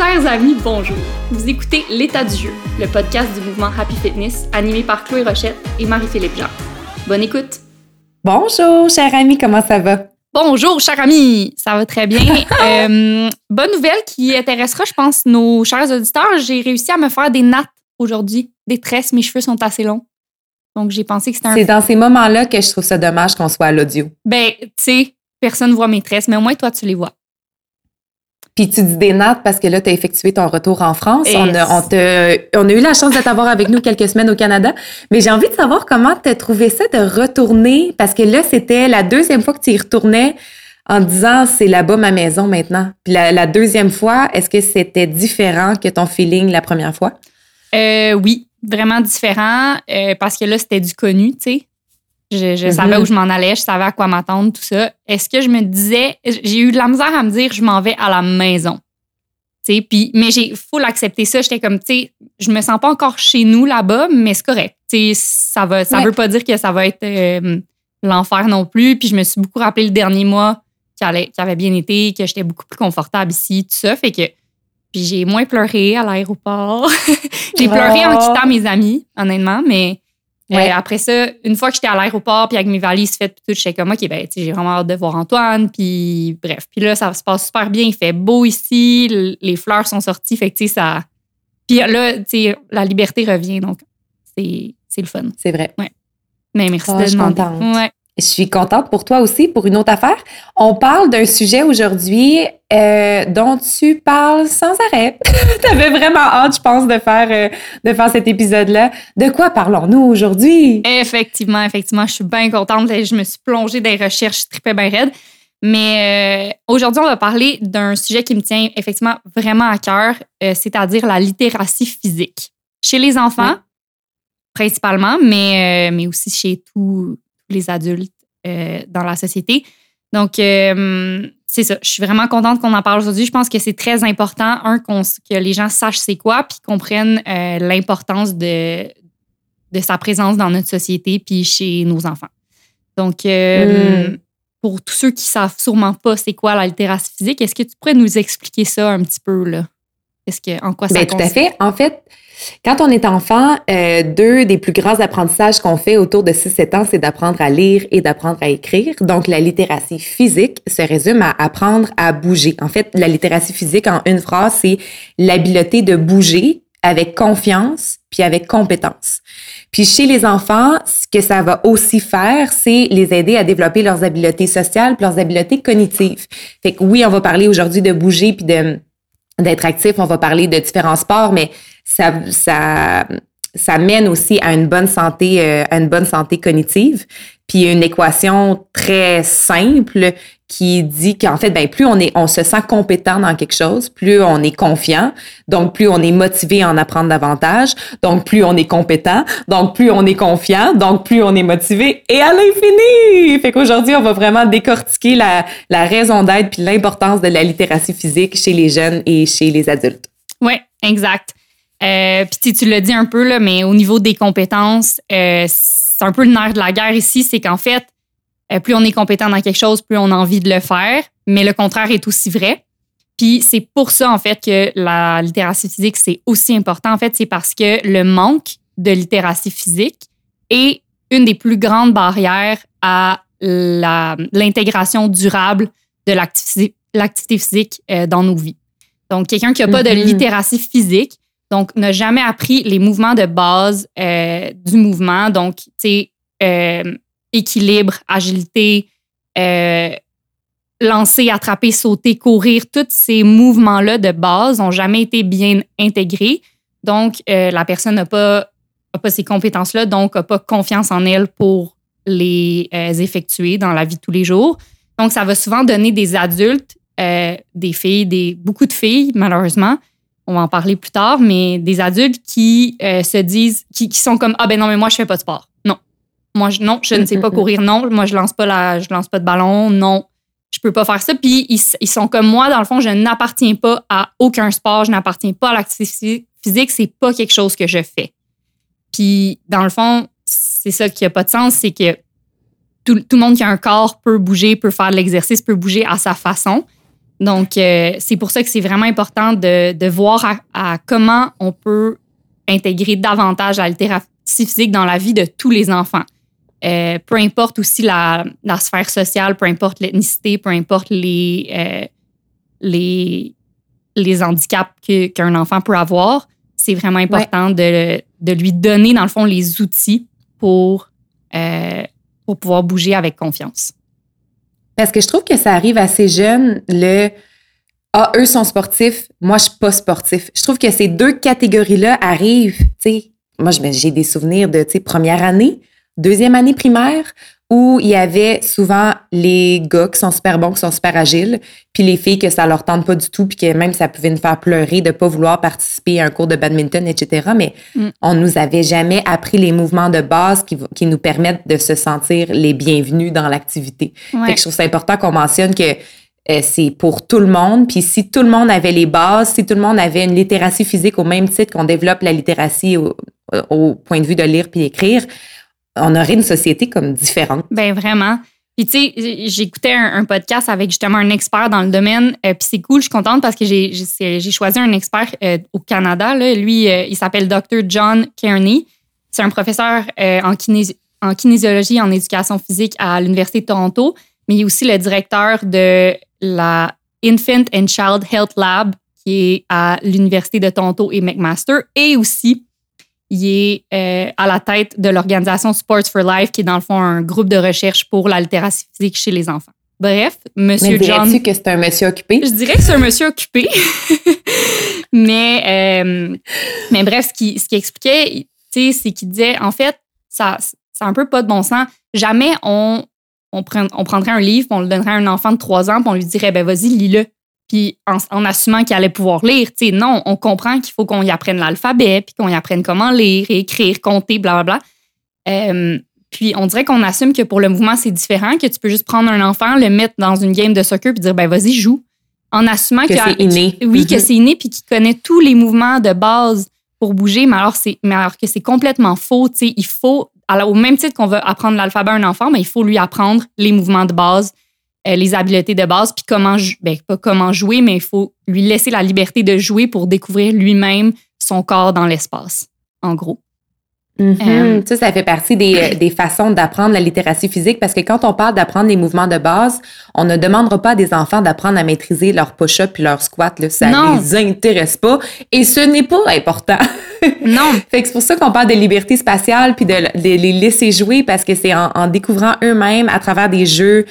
Chers amis, bonjour. Vous écoutez L'état du jeu, le podcast du mouvement Happy Fitness animé par Chloé Rochette et Marie-Philippe Jean. Bonne écoute. Bonjour, cher ami, comment ça va? Bonjour, cher ami, ça va très bien. Euh, bonne nouvelle qui intéressera, je pense, nos chers auditeurs. J'ai réussi à me faire des nattes aujourd'hui, des tresses. Mes cheveux sont assez longs. Donc, j'ai pensé que c'était un. C'est dans ces moments-là que je trouve ça dommage qu'on soit à l'audio. Ben, tu sais, personne ne voit mes tresses, mais au moins, toi, tu les vois. Puis tu dis des nattes parce que là, tu as effectué ton retour en France. On a, eu la chance de t'avoir avec nous quelques semaines au Canada. Mais j'ai envie de savoir comment tu as trouvé ça de retourner parce que là, c'était la deuxième fois que tu y retournais en disant c'est là-bas ma maison maintenant. Puis la, la deuxième fois, est-ce que c'était différent que ton feeling la première fois? Euh, oui, vraiment différent euh, parce que là, c'était du connu, tu sais. Je, je Mhm. savais où je m'en allais, je savais à quoi m'attendre, tout ça. Est-ce que je me disais, j'ai eu de la misère à me dire, je m'en vais à la maison. Tu sais, puis, mais j'ai full accepté ça. J'étais comme, tu sais, je me sens pas encore chez nous là-bas, mais c'est correct. Tu sais, ça va, ça Ouais. veut pas dire que ça va être euh, l'enfer non plus. Puis je me suis beaucoup rappelé le dernier mois qui, allait, qui avait bien été, que j'étais beaucoup plus confortable ici, tout ça. Fait que, puis j'ai moins pleuré à l'aéroport. j'ai pleuré en Oh. quittant mes amis, honnêtement, mais euh, Ouais. après ça, une fois que j'étais à l'aéroport, puis avec mes valises faites, puis tout, j'étais comme, OK, ben, j'ai vraiment hâte de voir Antoine, puis bref. Puis là, ça se passe super bien, il fait beau ici, les fleurs sont sorties, fait que, tu sais, ça. Puis là, tu sais, la liberté revient, donc c'est c'est le fun. C'est vrai. Mais merci de je demander. contente. Ouais. Je suis contente pour toi aussi pour une autre affaire. On parle d'un sujet aujourd'hui euh, dont tu parles sans arrêt. tu avais vraiment hâte, je pense, de faire, euh, de faire cet épisode-là. De quoi parlons-nous aujourd'hui? Effectivement, effectivement, je suis bien contente. Je me suis plongée dans les recherches, je tripais bien raide. Mais euh, aujourd'hui, on va parler d'un sujet qui me tient effectivement vraiment à cœur, c'est-à-dire la littératie physique. Chez les enfants, Oui. principalement, mais, mais aussi chez tous les adultes euh, dans la société. Donc, euh, c'est ça. Je suis vraiment contente qu'on en parle aujourd'hui. Je pense que c'est très important, un, qu'on- que les gens sachent c'est quoi, puis comprennent euh, l'importance de, de sa présence dans notre société puis chez nos enfants. Donc, Mm. pour tous ceux qui savent sûrement pas c'est quoi la littératie physique, est-ce que tu pourrais nous expliquer ça un petit peu là? Est-ce que en quoi ça Ben, tout à fait. En fait, quand on est enfant, euh, deux des plus grands apprentissages qu'on fait autour de 6-7 ans, c'est d'apprendre à lire et d'apprendre à écrire. Donc, la littératie physique se résume à apprendre à bouger. En fait, la littératie physique, en une phrase, c'est l'habileté de bouger avec confiance puis avec compétence. Puis chez les enfants, ce que ça va aussi faire, c'est les aider à développer leurs habiletés sociales puis leurs habiletés cognitives. Fait que oui, on va parler aujourd'hui de bouger puis de d'être actif, on va parler de différents sports, mais ça, ça, ça mène aussi à une bonne santé, euh, à une bonne santé cognitive. Puis une équation très simple qui dit qu'en fait, ben plus on est, on se sent compétent dans quelque chose, plus on est confiant, donc plus on est motivé à en apprendre davantage, donc plus on est compétent, donc plus on est confiant, donc plus on est motivé et à l'infini. Fait qu'aujourd'hui, on va vraiment décortiquer la, la raison d'être puis l'importance de la littératie physique chez les jeunes et chez les adultes. Oui, exact. Euh, Puis tu l'as dit un peu, là, mais au niveau des compétences, euh, c'est un peu le nerf de la guerre ici, c'est qu'en fait, euh, plus on est compétent dans quelque chose, plus on a envie de le faire, mais le contraire est aussi vrai. Puis c'est pour ça, en fait, que la littératie physique, c'est aussi important. En fait, c'est parce que le manque de littératie physique est une des plus grandes barrières à l'intégration durable de l'activité physique euh, dans nos vies. Donc, quelqu'un qui n'a pas de Mhm. littératie physique, donc n'a jamais appris les mouvements de base euh, du mouvement, donc, tu sais, euh, équilibre, agilité, euh, lancer, attraper, sauter, courir, tous ces mouvements-là de base n'ont jamais été bien intégrés. Donc, euh, la personne n'a pas, pas ces compétences-là, donc n'a pas confiance en elle pour les euh, effectuer dans la vie de tous les jours. Donc, ça va souvent donner des adultes, euh, des filles, des, beaucoup de filles, malheureusement, on va en parler plus tard, mais des adultes qui euh, se disent, qui, qui sont comme, ah ben non, mais moi, je fais pas de sport. Moi, je, non, je ne sais pas Mm, mm, mm. courir. Non, moi, je lance pas la, je lance pas de ballon. Non, je peux pas faire ça. Puis ils, ils sont comme moi, dans le fond, je n'appartiens pas à aucun sport, je n'appartiens pas à l'activité physique, c'est pas quelque chose que je fais. Puis dans le fond, c'est ça qui a pas de sens, c'est que tout, tout le monde qui a un corps peut bouger, peut faire de l'exercice, peut bouger à sa façon. Donc, euh, c'est pour ça que c'est vraiment important de, de voir à, comment on peut intégrer davantage la littératie physique dans la vie de tous les enfants. Euh, peu importe aussi la, la, sphère sociale, peu importe l'ethnicité, peu importe les, euh, les, les handicaps qu'un enfant peut avoir, c'est vraiment important de, de, lui donner, dans le fond, les outils pour, pour pouvoir bouger avec confiance. Parce que je trouve que ça arrive assez jeune, le Ah, eux sont sportifs, moi je suis pas sportif. Je trouve que ces deux catégories-là arrivent, tu sais. Moi, j'ai des souvenirs de, tu sais, première année, deuxième année primaire, où il y avait souvent les gars qui sont super bons, qui sont super agiles, puis les filles que ça leur tente pas du tout, puis que même ça pouvait nous faire pleurer de pas vouloir participer à un cours de badminton, etc. Mais mm. on nous avait jamais appris les mouvements de base qui, qui nous permettent de se sentir les bienvenus dans l'activité. Fait que je trouve ça important qu'on mentionne que euh, c'est pour tout le monde. Puis si tout le monde avait les bases, si tout le monde avait une littératie physique au même titre qu'on développe la littératie au, au point de vue de lire puis écrire, on aurait une société comme différente. Ben vraiment. Puis tu sais, j'écoutais un, podcast avec justement un expert dans le domaine. Euh, puis c'est cool, je suis contente parce que j'ai choisi un expert euh, au Canada. Lui, euh, il s'appelle Dr. John Kearney. C'est un professeur en, en kinésiologie et en éducation physique à l'Université de Toronto, mais il est aussi le directeur de la Infant and Child Health Lab qui est à l'Université de Toronto et McMaster et aussi il est euh, à la tête de l'organisation Sports for Life, qui est dans le fond un groupe de recherche pour la littératie physique chez les enfants. Bref, Monsieur Mais John. que c'est un monsieur occupé? Je dirais que c'est un monsieur occupé. mais, euh, mais bref, ce qu'il ce qui expliquait, c'est qu'il disait, en fait, ça, c'est un peu pas de bon sens. Jamais on, on, on prendrait un livre, on le donnerait à un enfant de 3 ans, puis on lui dirait, ben vas-y, lis-le puis en, assumant qu'il allait pouvoir lire. sais, non, on comprend qu'il faut qu'on y apprenne l'alphabet, puis qu'on y apprenne comment lire, écrire, compter, blablabla. Euh, puis on dirait qu'on assume que pour le mouvement, c'est différent, que tu peux juste prendre un enfant, le mettre dans une game de soccer, puis dire, ben vas-y, joue. En assumant que c'est inné. Oui, que mm-hmm. c'est inné, puis qu'il connaît tous les mouvements de base pour bouger, mais alors, mais alors que c'est complètement faux. sais, il faut, alors, au même titre qu'on veut apprendre l'alphabet à un enfant, mais il faut lui apprendre les mouvements de base euh, les habiletés de base, puis comment, ben, pas comment jouer, mais il faut lui laisser la liberté de jouer pour découvrir lui-même son corps dans l'espace, en gros. Mm-hmm. Euh, ça, ça fait partie des, des façons d'apprendre la littératie physique parce que quand on parle d'apprendre les mouvements de base, on ne demandera pas à des enfants d'apprendre à maîtriser leur push-up puis leur squat. Là, ça ne les intéresse pas et ce n'est pas important. non. fait que c'est pour ça qu'on parle de liberté spatiale puis de, les laisser jouer parce que c'est en, en découvrant eux-mêmes à travers des jeux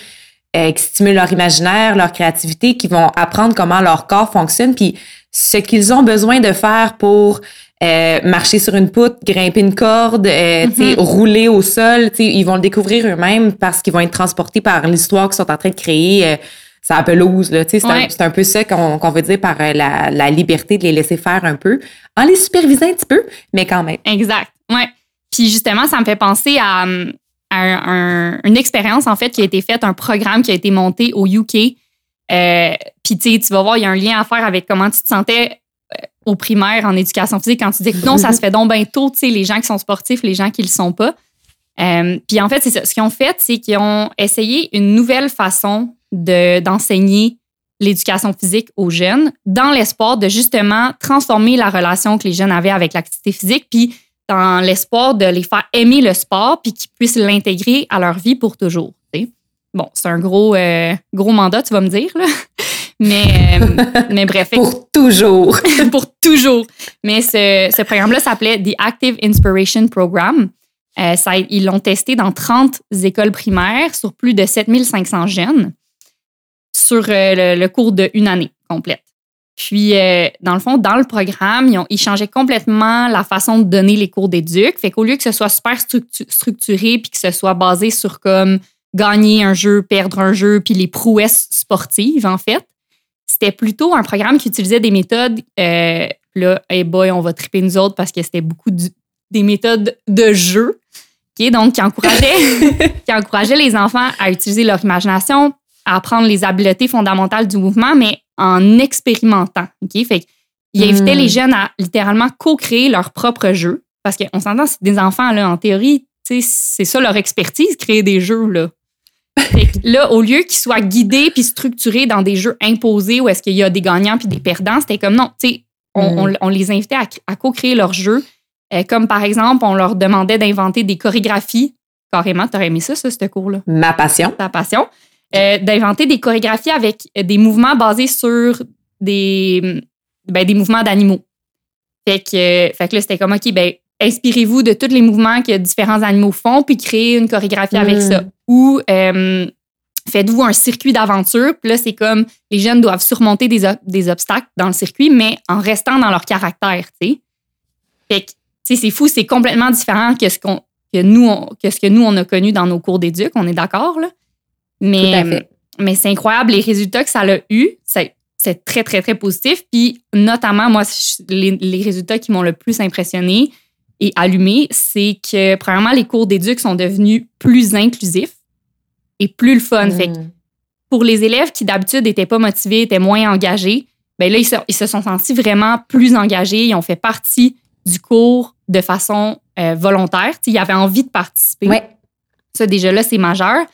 euh, qui stimulent leur imaginaire, leur créativité, qui vont apprendre comment leur corps fonctionne, puis ce qu'ils ont besoin de faire pour euh, marcher sur une poutre, grimper une corde, euh, mm-hmm. rouler au sol, ils vont le découvrir eux-mêmes parce qu'ils vont être transportés par l'histoire qu'ils sont en train de créer. Euh, c'est un pelouse, là, c'est un, un, peu ça qu'on veut dire par la, la, liberté de les laisser faire un peu, en les supervisant un petit peu, mais quand même. Exact, ouais. Puis justement, ça me fait penser à, une expérience en fait qui a été faite, un programme qui a été monté au UK. Euh, Puis tu vas voir, il y a un lien à faire avec comment tu te sentais euh, au primaire en éducation physique quand tu dis que non, ça se fait donc bien tôt, tu sais, les gens qui sont sportifs, les gens qui ne le sont pas. Euh, puis en fait, c'est ça. Ce qu'ils ont fait, c'est qu'ils ont essayé une nouvelle façon d'enseigner l'éducation physique aux jeunes dans l'espoir de justement transformer la relation que les jeunes avaient avec l'activité physique. Puis dans l'espoir de les faire aimer le sport puis qu'ils puissent l'intégrer à leur vie pour toujours. Bon, c'est un gros, euh, gros mandat, tu vas me dire, là. Mais, euh, mais bref. pour toujours. pour toujours. Mais ce, ce programme-là s'appelait The Active Inspiration Program. Euh, ça, ils l'ont testé dans 30 écoles primaires sur plus de 7500 jeunes sur le, le cours d'une année complète. Puis, euh, dans le fond, dans le programme, ils, ont, ils changeaient complètement la façon de donner les cours d'éduc. Fait qu'au lieu que ce soit super structuré puis que ce soit basé sur comme gagner un jeu, perdre un jeu, puis les prouesses sportives, en fait, c'était plutôt un programme qui utilisait des méthodes. Euh, là, hey boy, on va triper nous autres parce que c'était beaucoup des méthodes de jeu. donc, qui encourageait, qui encourageait les enfants à utiliser leur imagination, à apprendre les habiletés fondamentales du mouvement, mais en expérimentant. OK? Fait il invitait les hmm. jeunes à littéralement co-créer leur propre jeu. Parce qu'on s'entend, c'est des enfants, là, en théorie, c'est ça leur expertise, créer des jeux. Là. là, au lieu qu'ils soient guidés puis structurés dans des jeux imposés où est-ce qu'il y a des gagnants puis des perdants, c'était comme non, tu sais, on, les invitait à, co-créer leurs jeux. Euh, comme par exemple, on leur demandait d'inventer des chorégraphies. Carrément, t'aurais aimé ça, ça, ce cours-là? Ma passion. Ta passion. Euh, d'inventer des chorégraphies avec des mouvements basés sur des, ben, des mouvements d'animaux. Fait que, fait que là, c'était comme, OK, ben, inspirez-vous de tous les mouvements que différents animaux font, puis créez une chorégraphie avec ça. Ou euh, faites-vous un circuit d'aventure. Puis là, c'est comme les jeunes doivent surmonter des, des, obstacles dans le circuit, mais en restant dans leur caractère, tu sais. Fait que, c'est fou, c'est complètement différent que ce, qu'on, que, nous, on, que ce que nous, on a connu dans nos cours d'éduc, on est d'accord, là. Mais, mais c'est incroyable les résultats que ça a eu. C'est, très, très, très positif. Puis, notamment, moi, les, les résultats qui m'ont le plus impressionné, et allumé, c'est que, premièrement, les cours d'éduc sont devenus plus inclusifs et plus le fun. Fait hmm. pour les élèves qui d'habitude n'étaient pas motivés, étaient moins engagés, ben là, ils se, sont sentis vraiment plus engagés. Ils ont fait partie du cours de façon euh, volontaire. ils avaient envie de participer. Ouais. Ça, déjà là, c'est majeur.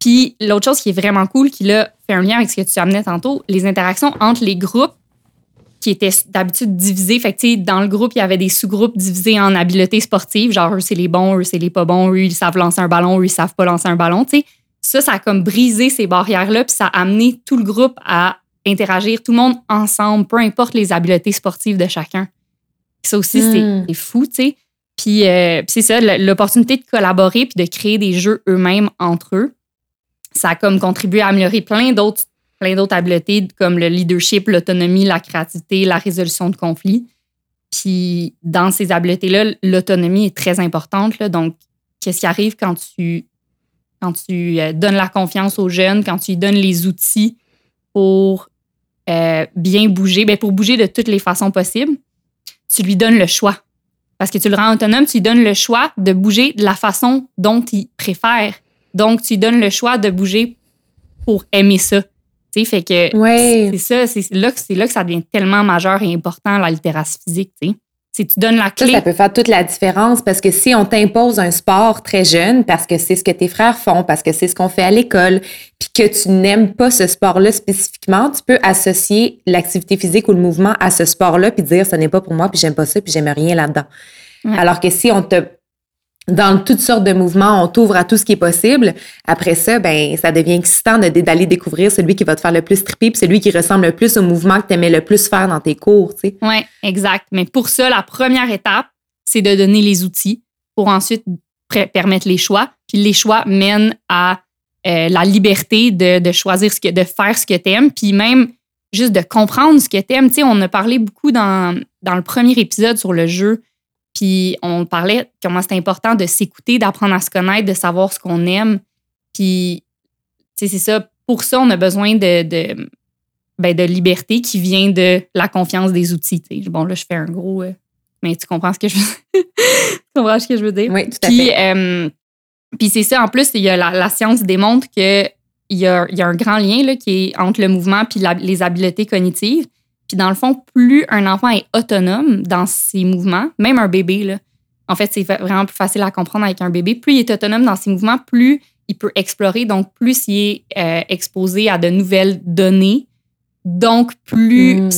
Puis l'autre chose qui est vraiment cool, qui là fait un lien avec ce que tu amenais tantôt, les interactions entre les groupes qui étaient d'habitude divisés. Fait que, dans le groupe, il y avait des sous-groupes divisés en habiletés sportives, genre eux, c'est les bons, eux, c'est les pas bons, eux, ils savent lancer un ballon, eux, ils savent pas lancer un ballon. sais. Ça, ça a comme brisé ces barrières-là, puis ça a amené tout le groupe à interagir, tout le monde ensemble, peu importe les habiletés sportives de chacun. Ça aussi, c'est hmm. fou, tu sais. Puis, euh, puis c'est ça, l'opportunité de collaborer puis de créer des jeux eux-mêmes entre eux. Ça a comme contribué à améliorer plein d'autres plein d'autres habiletés comme le leadership, l'autonomie, la créativité, la résolution de conflits. Puis dans ces habiletés-là, l'autonomie est très importante. Donc, qu'est-ce qui arrive quand tu, quand tu euh, donnes la confiance aux jeunes, quand tu lui donnes les outils pour euh, bien bouger, bien, pour bouger de toutes les façons possibles, tu lui donnes le choix. Parce que tu le rends autonome, tu lui donnes le choix de bouger de la façon dont il préfère. Donc, tu lui donnes le choix de bouger pour aimer ça fait que c'est ça, c'est là, là, que ça devient tellement majeur et important, la littératie physique, tu sais. Si tu donnes la clé. Ça, ça peut faire toute la différence parce que si on t'impose un sport très jeune, parce que c'est ce que tes frères font, parce que c'est ce qu'on fait à l'école, puis que tu n'aimes pas ce sport-là spécifiquement, tu peux associer l'activité physique ou le mouvement à ce sport-là, puis dire ce n'est pas pour moi, puis j'aime pas ça, puis j'aime rien là-dedans. Alors que si on te dans toutes sortes de mouvements, on t'ouvre à tout ce qui est possible. Après ça, ben ça devient excitant d'aller découvrir celui qui va te faire le plus triper, puis celui qui ressemble le plus au mouvement que tu aimais le plus faire dans tes cours, tu sais. Oui, exact. Mais pour ça, la première étape, c'est de donner les outils pour ensuite permettre les choix. Puis les choix mènent à euh, la liberté de, choisir ce que, de faire ce que tu aimes, puis même juste de comprendre ce que tu aimes. Tu sais, on a parlé beaucoup dans, dans le premier épisode sur le jeu puis on parlait comment c'est important de s'écouter, d'apprendre à se connaître, de savoir ce qu'on aime. Puis, c'est ça. Pour ça, on a besoin de, de, ben, de liberté qui vient de la confiance des outils. Bon, là, je fais un gros. Euh, mais tu comprends ce que je veux tu comprends ce que je veux dire? Oui, tout à fait. Euh, puis c'est ça, en plus, il y a la, science démontre qu'il y a, il y a un grand lien là, qui est entre le mouvement et les habiletés cognitives. Puis dans le fond, plus un enfant est autonome dans ses mouvements, même un bébé, là, en fait, c'est vraiment plus facile à comprendre avec un bébé. Plus il est autonome dans ses mouvements, plus il peut explorer, donc plus il est euh, exposé à de nouvelles données, donc plus mm.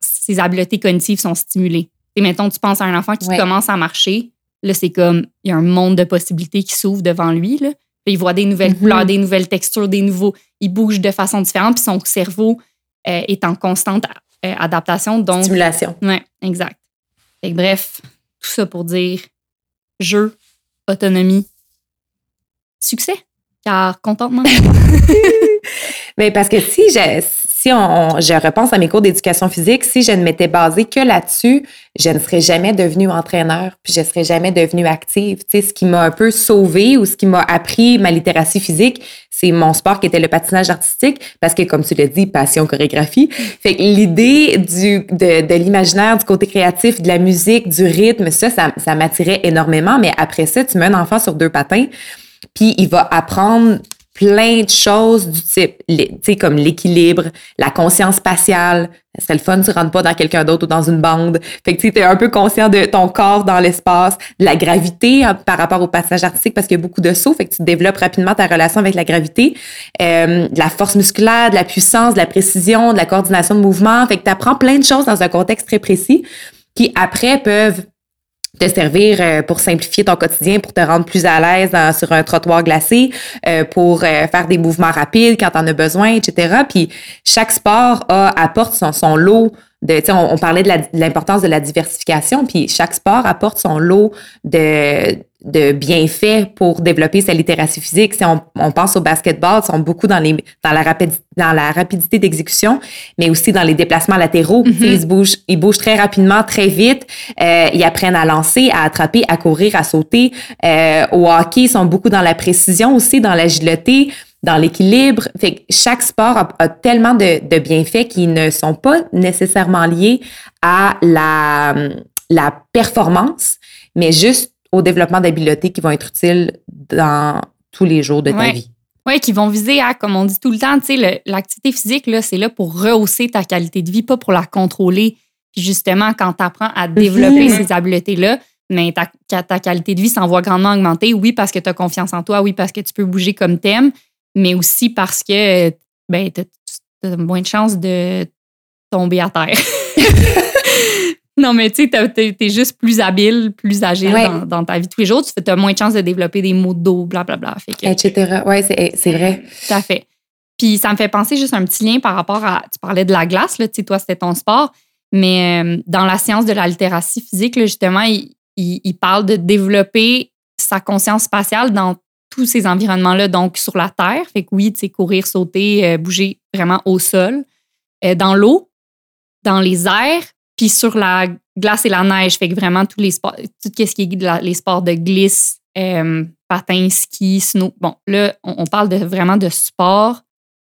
ses habiletés cognitives sont stimulées. Et maintenant, tu penses à un enfant qui commence à marcher, là, c'est comme, il y a un monde de possibilités qui s'ouvre devant lui. Là. il voit des nouvelles mm-hmm. couleurs, des nouvelles textures, des nouveaux. Il bouge de façon différente, puis son cerveau euh, est en constante euh, adaptation. Donc, Stimulation. Oui, exact. bref, tout ça pour dire jeu, autonomie, succès, car contentement. Mais parce que si j'ai si on, je repense à mes cours d'éducation physique, si je ne m'étais basée que là-dessus, je ne serais jamais devenue entraîneur, puis je ne serais jamais devenue active. Tu sais, ce qui m'a un peu sauvée ou ce qui m'a appris ma littératie physique, c'est mon sport qui était le patinage artistique, parce que comme tu l'as dit, passion chorégraphie. Fait que l'idée du de, de l'imaginaire, du côté créatif, de la musique, du rythme, ça, ça, ça m'attirait énormément. Mais après ça, tu mets un enfant sur deux patins, puis il va apprendre plein de choses du type, tu sais, comme l'équilibre, la conscience spatiale. C'est le fun, tu rentres pas dans quelqu'un d'autre ou dans une bande. Fait que tu es un peu conscient de ton corps dans l'espace, de la gravité hein, par rapport au passage artistique parce qu'il y a beaucoup de sauts. Fait que tu développes rapidement ta relation avec la gravité, euh, de la force musculaire, de la puissance, de la précision, de la coordination de mouvement. Fait que tu apprends plein de choses dans un contexte très précis qui après peuvent te servir euh, pour simplifier ton quotidien, pour te rendre plus à l'aise sur un trottoir glacé, euh, pour euh, faire des mouvements rapides quand on as besoin, etc. Puis chaque sport a, apporte son, son lot de, on, on parlait de l'importance de la diversification, puis chaque sport apporte son lot de, de bienfaits pour développer sa littératie physique. Si on, on pense au basketball, ils sont beaucoup dans, les, dans, la, rapidité, dans la rapidité d'exécution, mais aussi dans les déplacements latéraux. Mm-hmm. Ils, bougent, ils bougent très rapidement, très vite. Euh, ils apprennent à lancer, à attraper, à courir, à sauter. Euh, au hockey, ils sont beaucoup dans la précision aussi, dans l'agilité dans l'équilibre. Fait que chaque sport a, tellement de, de, bienfaits qui ne sont pas nécessairement liés à la, la performance, mais juste au développement d'habiletés qui vont être utiles dans tous les jours de ta vie. Oui, qui vont viser à, comme on dit tout le temps, tu sais, l'activité physique, là, c'est là pour rehausser ta qualité de vie, pas pour la contrôler. Puis justement, quand tu apprends à développer mhm. ces habiletés-là, mais ta, ta qualité de vie s'en voit grandement augmenter. Oui, parce que tu as confiance en toi, oui, parce que tu peux bouger comme t'aimes, mais aussi parce que ben, tu as, moins de chances de tomber à terre. non, mais tu sais, tu es, juste plus habile, plus agile dans, ta vie tous les jours. Tu as moins de chances de développer des maux de dos, blablabla. Etc. Oui, c'est vrai. Tout à fait. Puis ça me fait penser juste un petit lien par rapport à. Tu parlais de la glace, là, tu sais, toi, c'était ton sport. Mais euh, dans la science de la littératie physique, justement, il, il, parle de développer sa conscience spatiale dans tous ces environnements-là, donc sur la terre. Fait que oui, tu sais, courir, sauter, euh, bouger vraiment au sol, euh, dans l'eau, dans les airs, puis sur la glace et la neige. Fait que vraiment tous les sports, tout ce qui est les sports de glisse, euh, patin, ski, snow. Bon, là, on, parle de, vraiment de sport.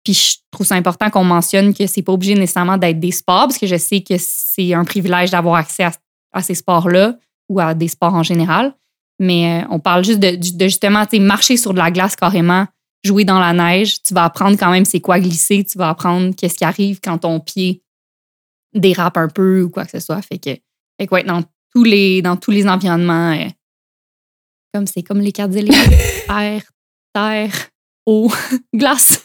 Puis je trouve ça important qu'on mentionne que c'est pas obligé nécessairement d'être des sports, parce que je sais que c'est un privilège d'avoir accès à, ces sports-là ou à des sports en général. Mais euh, on parle juste de, de justement marcher sur de la glace carrément, jouer dans la neige. Tu vas apprendre quand même c'est quoi glisser. Tu vas apprendre qu'est-ce qui arrive quand ton pied dérape un peu ou quoi que ce soit. Fait que, fait que dans tous les, dans tous les environnements, euh, comme c'est comme les cartes air, terre, eau, glace.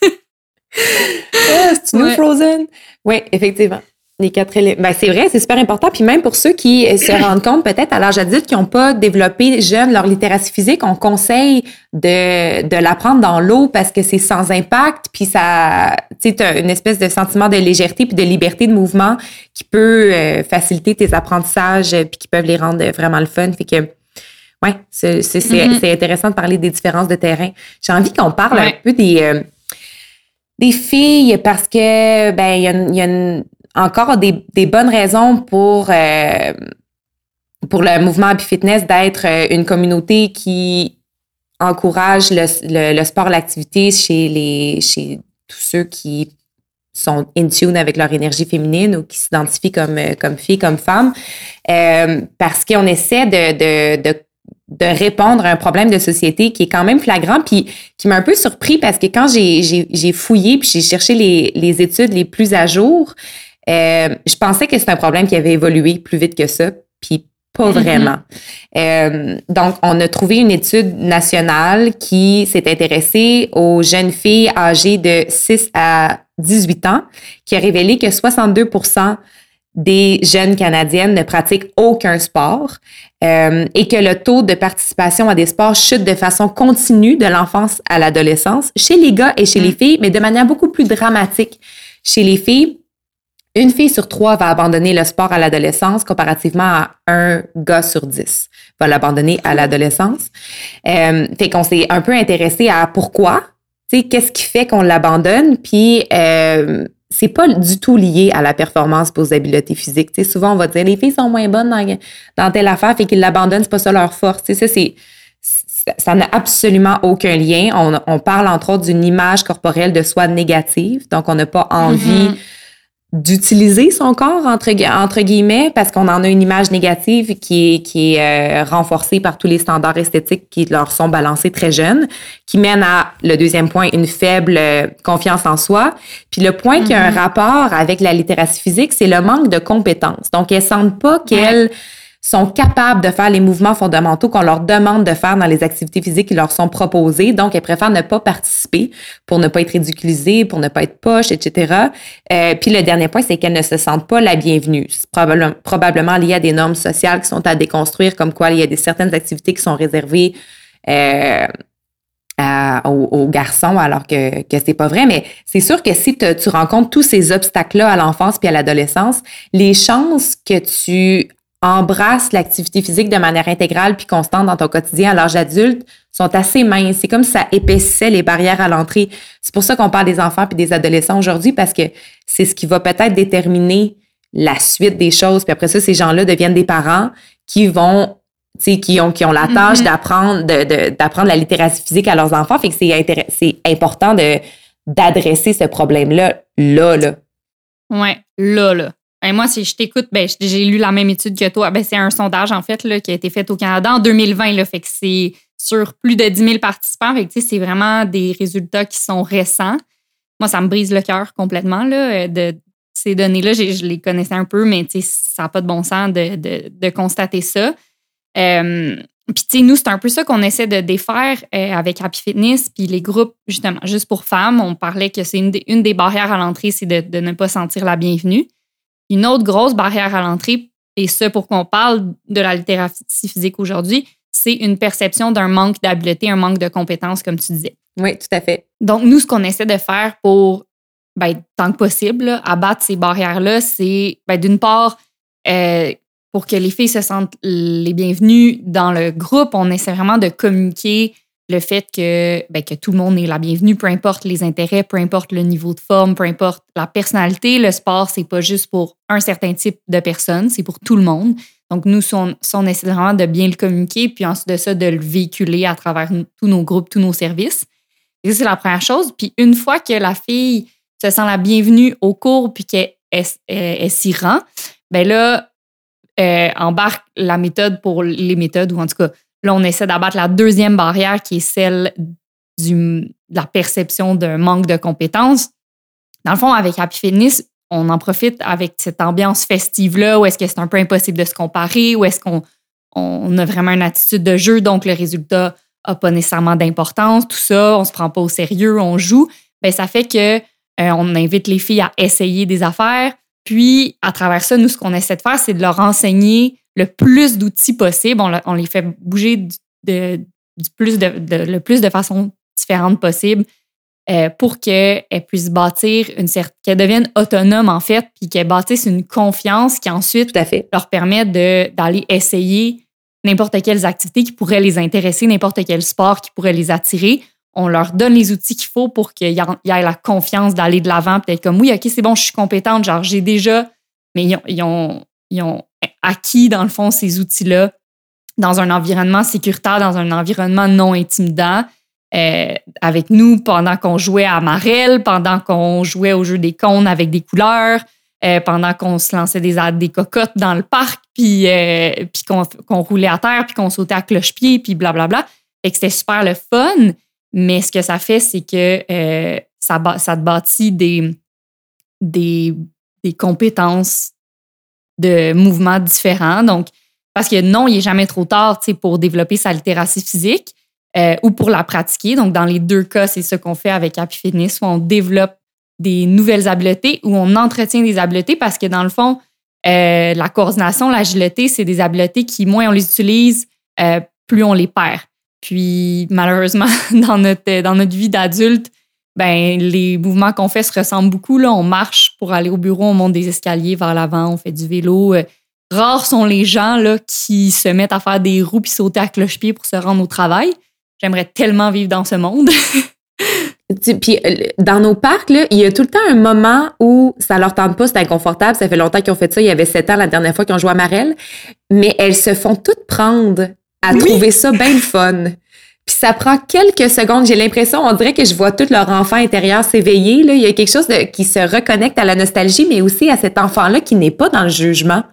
ah, c'est ouais. Frozen? Oui, effectivement. Les quatre éléments. Ben, c'est vrai, c'est super important. Puis même pour ceux qui euh, se rendent compte peut-être à l'âge adulte qui n'ont pas développé jeune leur littératie physique, on conseille de, de l'apprendre dans l'eau parce que c'est sans impact. Puis ça, tu sais, une espèce de sentiment de légèreté puis de liberté de mouvement qui peut euh, faciliter tes apprentissages euh, puis qui peuvent les rendre vraiment le fun. Fait que, ouais, c'est, c'est, mm-hmm. c'est intéressant de parler des différences de terrain. J'ai envie qu'on parle un peu des, des filles parce que, ben, il y a, y a une, encore des, bonnes raisons pour, euh, pour le mouvement Happy Fitness d'être euh, une communauté qui encourage le, sport, l'activité chez, chez tous ceux qui sont in tune avec leur énergie féminine ou qui s'identifient comme, euh, comme filles, comme femmes, parce qu'on essaie de, répondre à un problème de société qui est quand même flagrant, puis qui m'a un peu surpris parce que quand j'ai fouillé puis j'ai cherché les études les plus à jour, euh, je pensais que c'était un problème qui avait évolué plus vite que ça, puis pas mm-hmm. vraiment. euh, donc, on a trouvé une étude nationale qui s'est intéressée aux jeunes filles âgées de 6 à 18 ans, qui a révélé que 62% des jeunes Canadiennes ne pratiquent aucun sport euh, et que le taux de participation à des sports chute de façon continue de l'enfance à l'adolescence chez les gars et chez les mm. filles, mais de manière beaucoup plus dramatique. Chez les filles, une fille sur trois va abandonner le sport à l'adolescence comparativement à un gars sur dix va l'abandonner à l'adolescence. Euh, fait qu'on s'est un peu intéressé à pourquoi, qu'est-ce qui fait qu'on l'abandonne, puis euh, c'est pas du tout lié à la performance pour aux habiletés physiques. Tu sais, souvent, on va dire les filles sont moins bonnes dans, telle affaire, fait qu'ils l'abandonnent, c'est pas ça leur force. Tu sais, ça, c'est ça n'a absolument aucun lien. On, on, parle entre autres d'une image corporelle de soi négative, donc on n'a pas envie mm-hmm d'utiliser son corps entre, entre guillemets parce qu'on en a une image négative qui est, qui est euh, renforcée par tous les standards esthétiques qui leur sont balancés très jeunes, qui mène à le deuxième point une faible euh, confiance en soi. Puis le point qui a un mm-hmm. rapport avec la littératie physique, c'est le manque de compétences. Donc elles sentent pas qu'elles sont capables de faire les mouvements fondamentaux qu'on leur demande de faire dans les activités physiques qui leur sont proposées. Donc, elles préfèrent ne pas participer pour ne pas être ridiculisées, pour ne pas être poche, etc. Euh, puis le dernier point, c'est qu'elles ne se sentent pas la bienvenue. C'est probablement, probablement lié à des normes sociales qui sont à déconstruire, comme quoi il y a des certaines activités qui sont réservées euh, aux, garçons, alors que, que c'est pas vrai. Mais c'est sûr que si tu rencontres tous ces obstacles-là à l'enfance puis à l'adolescence, les chances que tu embrasse l'activité physique de manière intégrale puis constante dans ton quotidien à l'âge adulte sont assez minces. C'est comme si ça épaississait les barrières à l'entrée. C'est pour ça qu'on parle des enfants puis des adolescents aujourd'hui parce que c'est ce qui va peut-être déterminer la suite des choses. Puis après ça, ces gens-là deviennent des parents qui vont qui ont, qui ont la tâche mm-hmm. d'apprendre de, d'apprendre la littératie physique à leurs enfants. Fait que c'est, c'est important de, d'adresser ce problème-là, là, là. Ouais, là, là. Ben, moi, si je t'écoute, ben, j'ai lu la même étude que toi. Ben, c'est un sondage, en fait, là, qui a été fait au Canada en 2020. Là, fait que c'est sur plus de 10 000 participants. Fait que, c'est vraiment des résultats qui sont récents. Moi, ça me brise le cœur complètement. Là, de, ces données-là, je les connaissais un peu, mais ça n'a pas de bon sens de, de, constater ça. Euh, puis, tu sais, nous, c'est un peu ça qu'on essaie de défaire euh, avec Happy Fitness. Puis, les groupes, justement, juste pour femmes, on parlait que c'est une, une, des barrières à l'entrée, c'est de, de, ne pas sentir la bienvenue. Une autre grosse barrière à l'entrée, et ce pour qu'on parle de la littératie physique aujourd'hui, c'est une perception d'un manque d'habileté, un manque de compétences, comme tu disais. Oui, tout à fait. Donc, nous, ce qu'on essaie de faire pour, ben, tant que possible, abattre ces barrières-là, c'est, ben, d'une part, euh, pour que les filles se sentent les bienvenues dans le groupe, on essaie vraiment de communiquer le fait que, ben, que tout le monde est la bienvenue, peu importe les intérêts, peu importe le niveau de forme, peu importe la personnalité. Le sport, c'est pas juste pour un certain type de personnes, c'est pour tout le monde. Donc, nous, on, on de bien le communiquer, puis ensuite de ça, de le véhiculer à travers tous nos groupes, tous nos services. Et c'est la première chose. Puis une fois que la fille se sent la bienvenue au cours, puis qu'elle s'y rend, ben là, euh, embarque la méthode pour les méthodes, ou en tout cas, Là, on essaie d'abattre la deuxième barrière qui est celle de la perception d'un manque de compétences. Dans le fond, avec Happy Fitness, on en profite avec cette ambiance festive-là où est-ce que c'est un peu impossible de se comparer, où est-ce qu'on on a vraiment une attitude de jeu, donc le résultat n'a pas nécessairement d'importance, tout ça, on se prend pas au sérieux, on joue. Bien, ça fait que euh, on invite les filles à essayer des affaires. Puis, à travers ça, nous, ce qu'on essaie de faire, c'est de leur enseigner le plus d'outils possible. On, les fait bouger de, plus de, le plus de façon différente possible euh, pour qu'elles puissent bâtir une certaine, qu'elles deviennent autonomes en fait, puis qu'elles bâtissent une confiance qui ensuite leur permet d'aller essayer n'importe quelles activités qui pourraient les intéresser, n'importe quel sport qui pourrait les attirer. On leur donne les outils qu'il faut pour qu'il y ait la confiance d'aller de l'avant, peut-être comme oui, ok, c'est bon, je suis compétente, genre j'ai déjà, mais ils ont, ils ont acquis, dans le fond, ces outils-là dans un environnement sécuritaire, dans un environnement non intimidant. Euh, avec nous pendant qu'on jouait à Marelle, pendant qu'on jouait au jeu des cônes avec des couleurs, euh, pendant qu'on se lançait des, cocottes dans le parc, puis, euh, puis qu'on roulait à terre, puis qu'on sautait à cloche-pied, puis blablabla. Et que c'était super le fun. Mais ce que ça fait, c'est que ça, ça te bâtit des, des, des compétences de mouvements différents. Donc, parce que non, il n'est jamais trop tard pour développer sa littératie physique euh, ou pour la pratiquer. Donc, dans les deux cas, c'est ce qu'on fait avec Happy Fitness, où on développe des nouvelles habiletés, où on entretient des habiletés parce que dans le fond, euh, la coordination, l'agilité, c'est des habiletés qui, moins on les utilise, euh, plus on les perd. Puis, malheureusement, dans notre, dans notre vie d'adulte, ben les mouvements qu'on fait se ressemblent beaucoup. Là. On marche pour aller au bureau, on monte des escaliers vers l'avant, on fait du vélo. Euh, rares sont les gens là, qui se mettent à faire des roues puis sauter à cloche-pied pour se rendre au travail. J'aimerais tellement vivre dans ce monde. Puis euh, dans nos parcs, là, il y a tout le temps un moment où ça leur tente pas, c'est inconfortable. Ça fait longtemps qu'ils ont fait ça. Il y avait sept ans la dernière fois qu'ils ont joué à Marelle. Mais elles se font toutes prendre à trouver ça bien fun. Puis ça prend quelques secondes. J'ai l'impression, on dirait que je vois tout leur enfant intérieur s'éveiller. Là. Il y a quelque chose de, qui se reconnecte à la nostalgie, mais aussi à cet enfant-là qui n'est pas dans le jugement.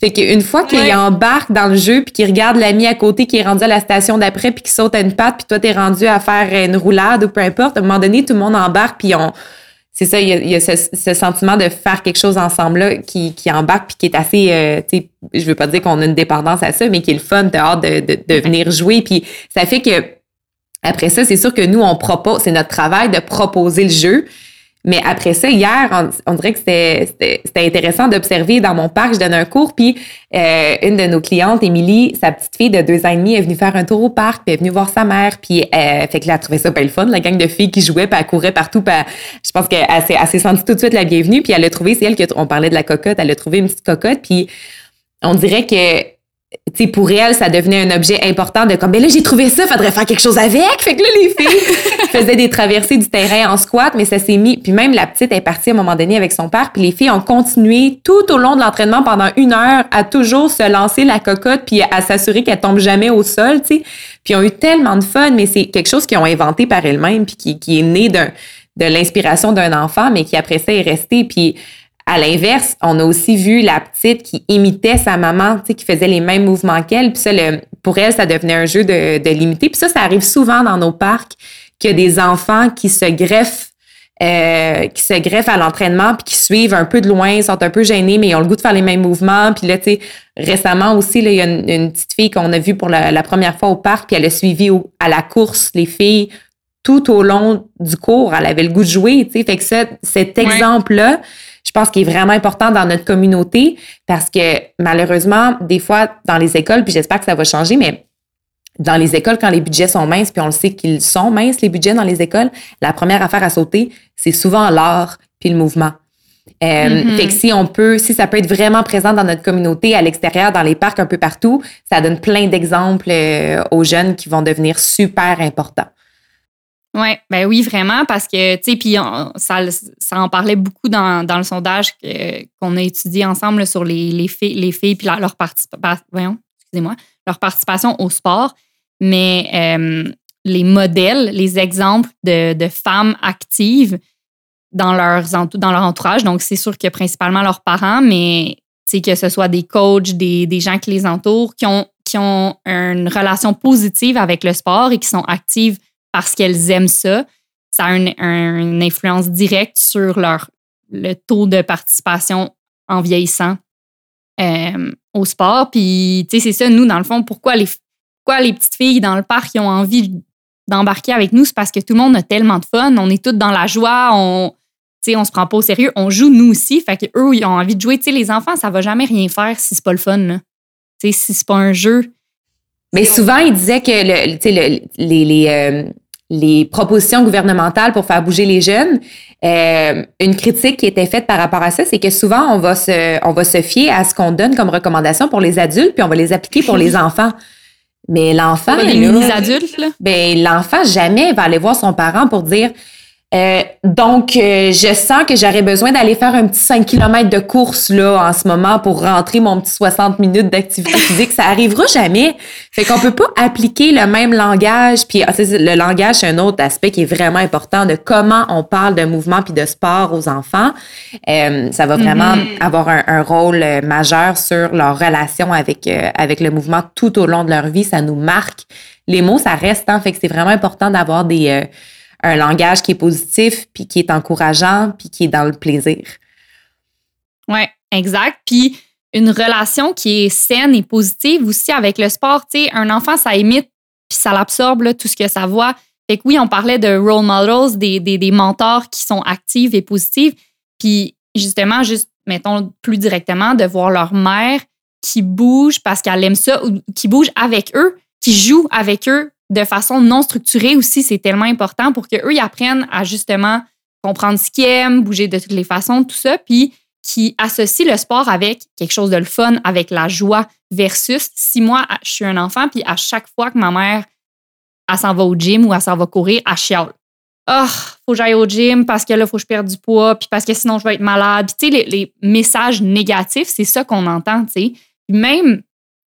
Fait qu'une fois qu'il embarque dans le jeu puis qu'il regarde l'ami à côté qui est rendu à la station d'après puis qui saute à une patte puis toi t'es rendu à faire une roulade ou peu importe, à un moment donné tout le monde embarque puis on c'est ça, il y a, ce, sentiment de faire quelque chose ensemble là qui, qui embarque puis qui est assez, euh, tu sais, je veux pas dire qu'on a une dépendance à ça, mais qui est le fun, de de, de venir jouer. Puis ça fait que après ça, c'est sûr que nous on propose, c'est notre travail de proposer le jeu, mais après ça, hier, on, dirait que c'était intéressant d'observer dans mon parc, je donne un cours, puis euh, une de nos clientes, Émilie, sa petite fille de deux ans et demi, est venue faire un tour au parc, puis elle est venue voir sa mère, puis euh, fait que là, elle trouvait ça pas le fun, la gang de filles qui jouaient, puis elle courait partout, puis je pense qu'elle s'est sentie tout de suite la bienvenue, puis elle a trouvé, c'est elle qu'on parlait de la cocotte, elle a trouvé une petite cocotte, puis on dirait que sais, pour elle, ça devenait un objet important de comme, ben là, j'ai trouvé ça, faudrait faire quelque chose avec. Fait que là, les filles faisaient des traversées du terrain en squat, mais ça s'est mis. Puis même la petite est partie à un moment donné avec son père, puis les filles ont continué tout au long de l'entraînement pendant une heure à toujours se lancer la cocotte, puis à s'assurer qu'elle tombe jamais au sol, tu sais. Puis ils ont eu tellement de fun, mais c'est quelque chose qu'ils ont inventé par elles-mêmes, puis qui, qui est né d'un de l'inspiration d'un enfant, mais qui après ça est resté. Puis à l'inverse, on a aussi vu la petite qui imitait sa maman, tu sais, qui faisait les mêmes mouvements qu'elle. Puis ça, pour elle, ça devenait un jeu de, de limiter. Puis ça, ça arrive souvent dans nos parcs qu'il y a des enfants qui se greffent euh, qui se greffent à l'entraînement puis qui suivent un peu de loin, sont un peu gênés, mais ils ont le goût de faire les mêmes mouvements. Puis là, tu sais, récemment aussi, là, il y a une, petite fille qu'on a vue pour la, première fois au parc, puis elle a suivi à la course les filles tout au long du cours. Elle avait le goût de jouer, tu sais. Fait que ça, cet exemple-là, pense qu'il est vraiment important dans notre communauté parce que malheureusement, des fois, dans les écoles, puis j'espère que ça va changer, mais dans les écoles, quand les budgets sont minces, puis on le sait qu'ils sont minces, les budgets dans les écoles, la première affaire à sauter, c'est souvent l'art puis le mouvement. Euh, mm-hmm. Fait que si on peut, si ça peut être vraiment présent dans notre communauté, à l'extérieur, dans les parcs, un peu partout, ça donne plein d'exemples euh, aux jeunes qui vont devenir super importants. Ouais, ben oui, vraiment, parce que, tu sais, puis ça, ça en parlait beaucoup dans, dans le sondage qu'on a étudié ensemble sur les, les, filles, les filles puis leur, participation, voyons, excusez-moi, leur participation au sport. Mais euh, les modèles, les exemples de, de, femmes actives dans, leurs, dans leur entourage, donc c'est sûr que principalement leurs parents, mais c'est que ce soit des coachs, des, des gens qui les entourent, qui ont, qui ont une relation positive avec le sport et qui sont actives parce qu'elles aiment ça, ça a une, influence directe sur leur, le taux de participation en vieillissant euh, au sport. Puis, tu sais, c'est ça, nous, dans le fond, pourquoi les, pourquoi les petites filles dans le parc ont envie d'embarquer avec nous? C'est parce que tout le monde a tellement de fun. On est toutes dans la joie. On, on se prend pas au sérieux. On joue nous aussi. Fait qu'eux, ils ont envie de jouer. Tu sais, les enfants, ça va jamais rien faire si c'est pas le fun. Tu sais, si c'est pas un jeu. Mais souvent, ils disaient que le, le, les, les, euh, les propositions gouvernementales pour faire bouger les jeunes, euh, une critique qui était faite par rapport à ça, c'est que souvent on va se, on va se fier à ce qu'on donne comme recommandation pour les adultes, puis on va les appliquer pour les enfants. Mais l'enfant, les adultes là. Ben l'enfant jamais va aller voir son parent pour dire euh, donc, euh, je sens que j'aurais besoin d'aller faire un petit 5 km de course là en ce moment pour rentrer mon petit 60 minutes d'activité physique. Ça arrivera jamais. Fait qu'on peut pas appliquer le même langage. Puis ah, le langage, c'est un autre aspect qui est vraiment important de comment on parle de mouvement puis de sport aux enfants. Euh, ça va vraiment mm-hmm. avoir un, rôle majeur sur leur relation avec avec le mouvement tout au long de leur vie. Ça nous marque. Les mots, ça reste. Hein, fait que c'est vraiment important d'avoir des un langage qui est positif, puis qui est encourageant, puis qui est dans le plaisir. Oui, exact. Puis une relation qui est saine et positive aussi avec le sport. Un enfant, ça imite, puis ça l'absorbe, tout ce que ça voit. Fait que oui, on parlait de role models, des, des, des mentors qui sont actifs et positifs. Puis justement, juste, mettons plus directement, de voir leur mère qui bouge parce qu'elle aime ça, ou qui bouge avec eux, qui joue avec eux de façon non structurée aussi, c'est tellement important pour qu'eux, ils apprennent à justement comprendre ce qu'ils aiment, bouger de toutes les façons, tout ça, puis qui associent le sport avec quelque chose de le fun, avec la joie, versus si moi, je suis un enfant, puis à chaque fois que ma mère, elle s'en va au gym ou elle s'en va courir, elle chiale. Oh, faut que j'aille au gym parce que là, faut que je perde du poids, puis parce que sinon, je vais être malade. Puis, tu sais, les, les, messages négatifs, c'est ça qu'on entend, tu sais. Même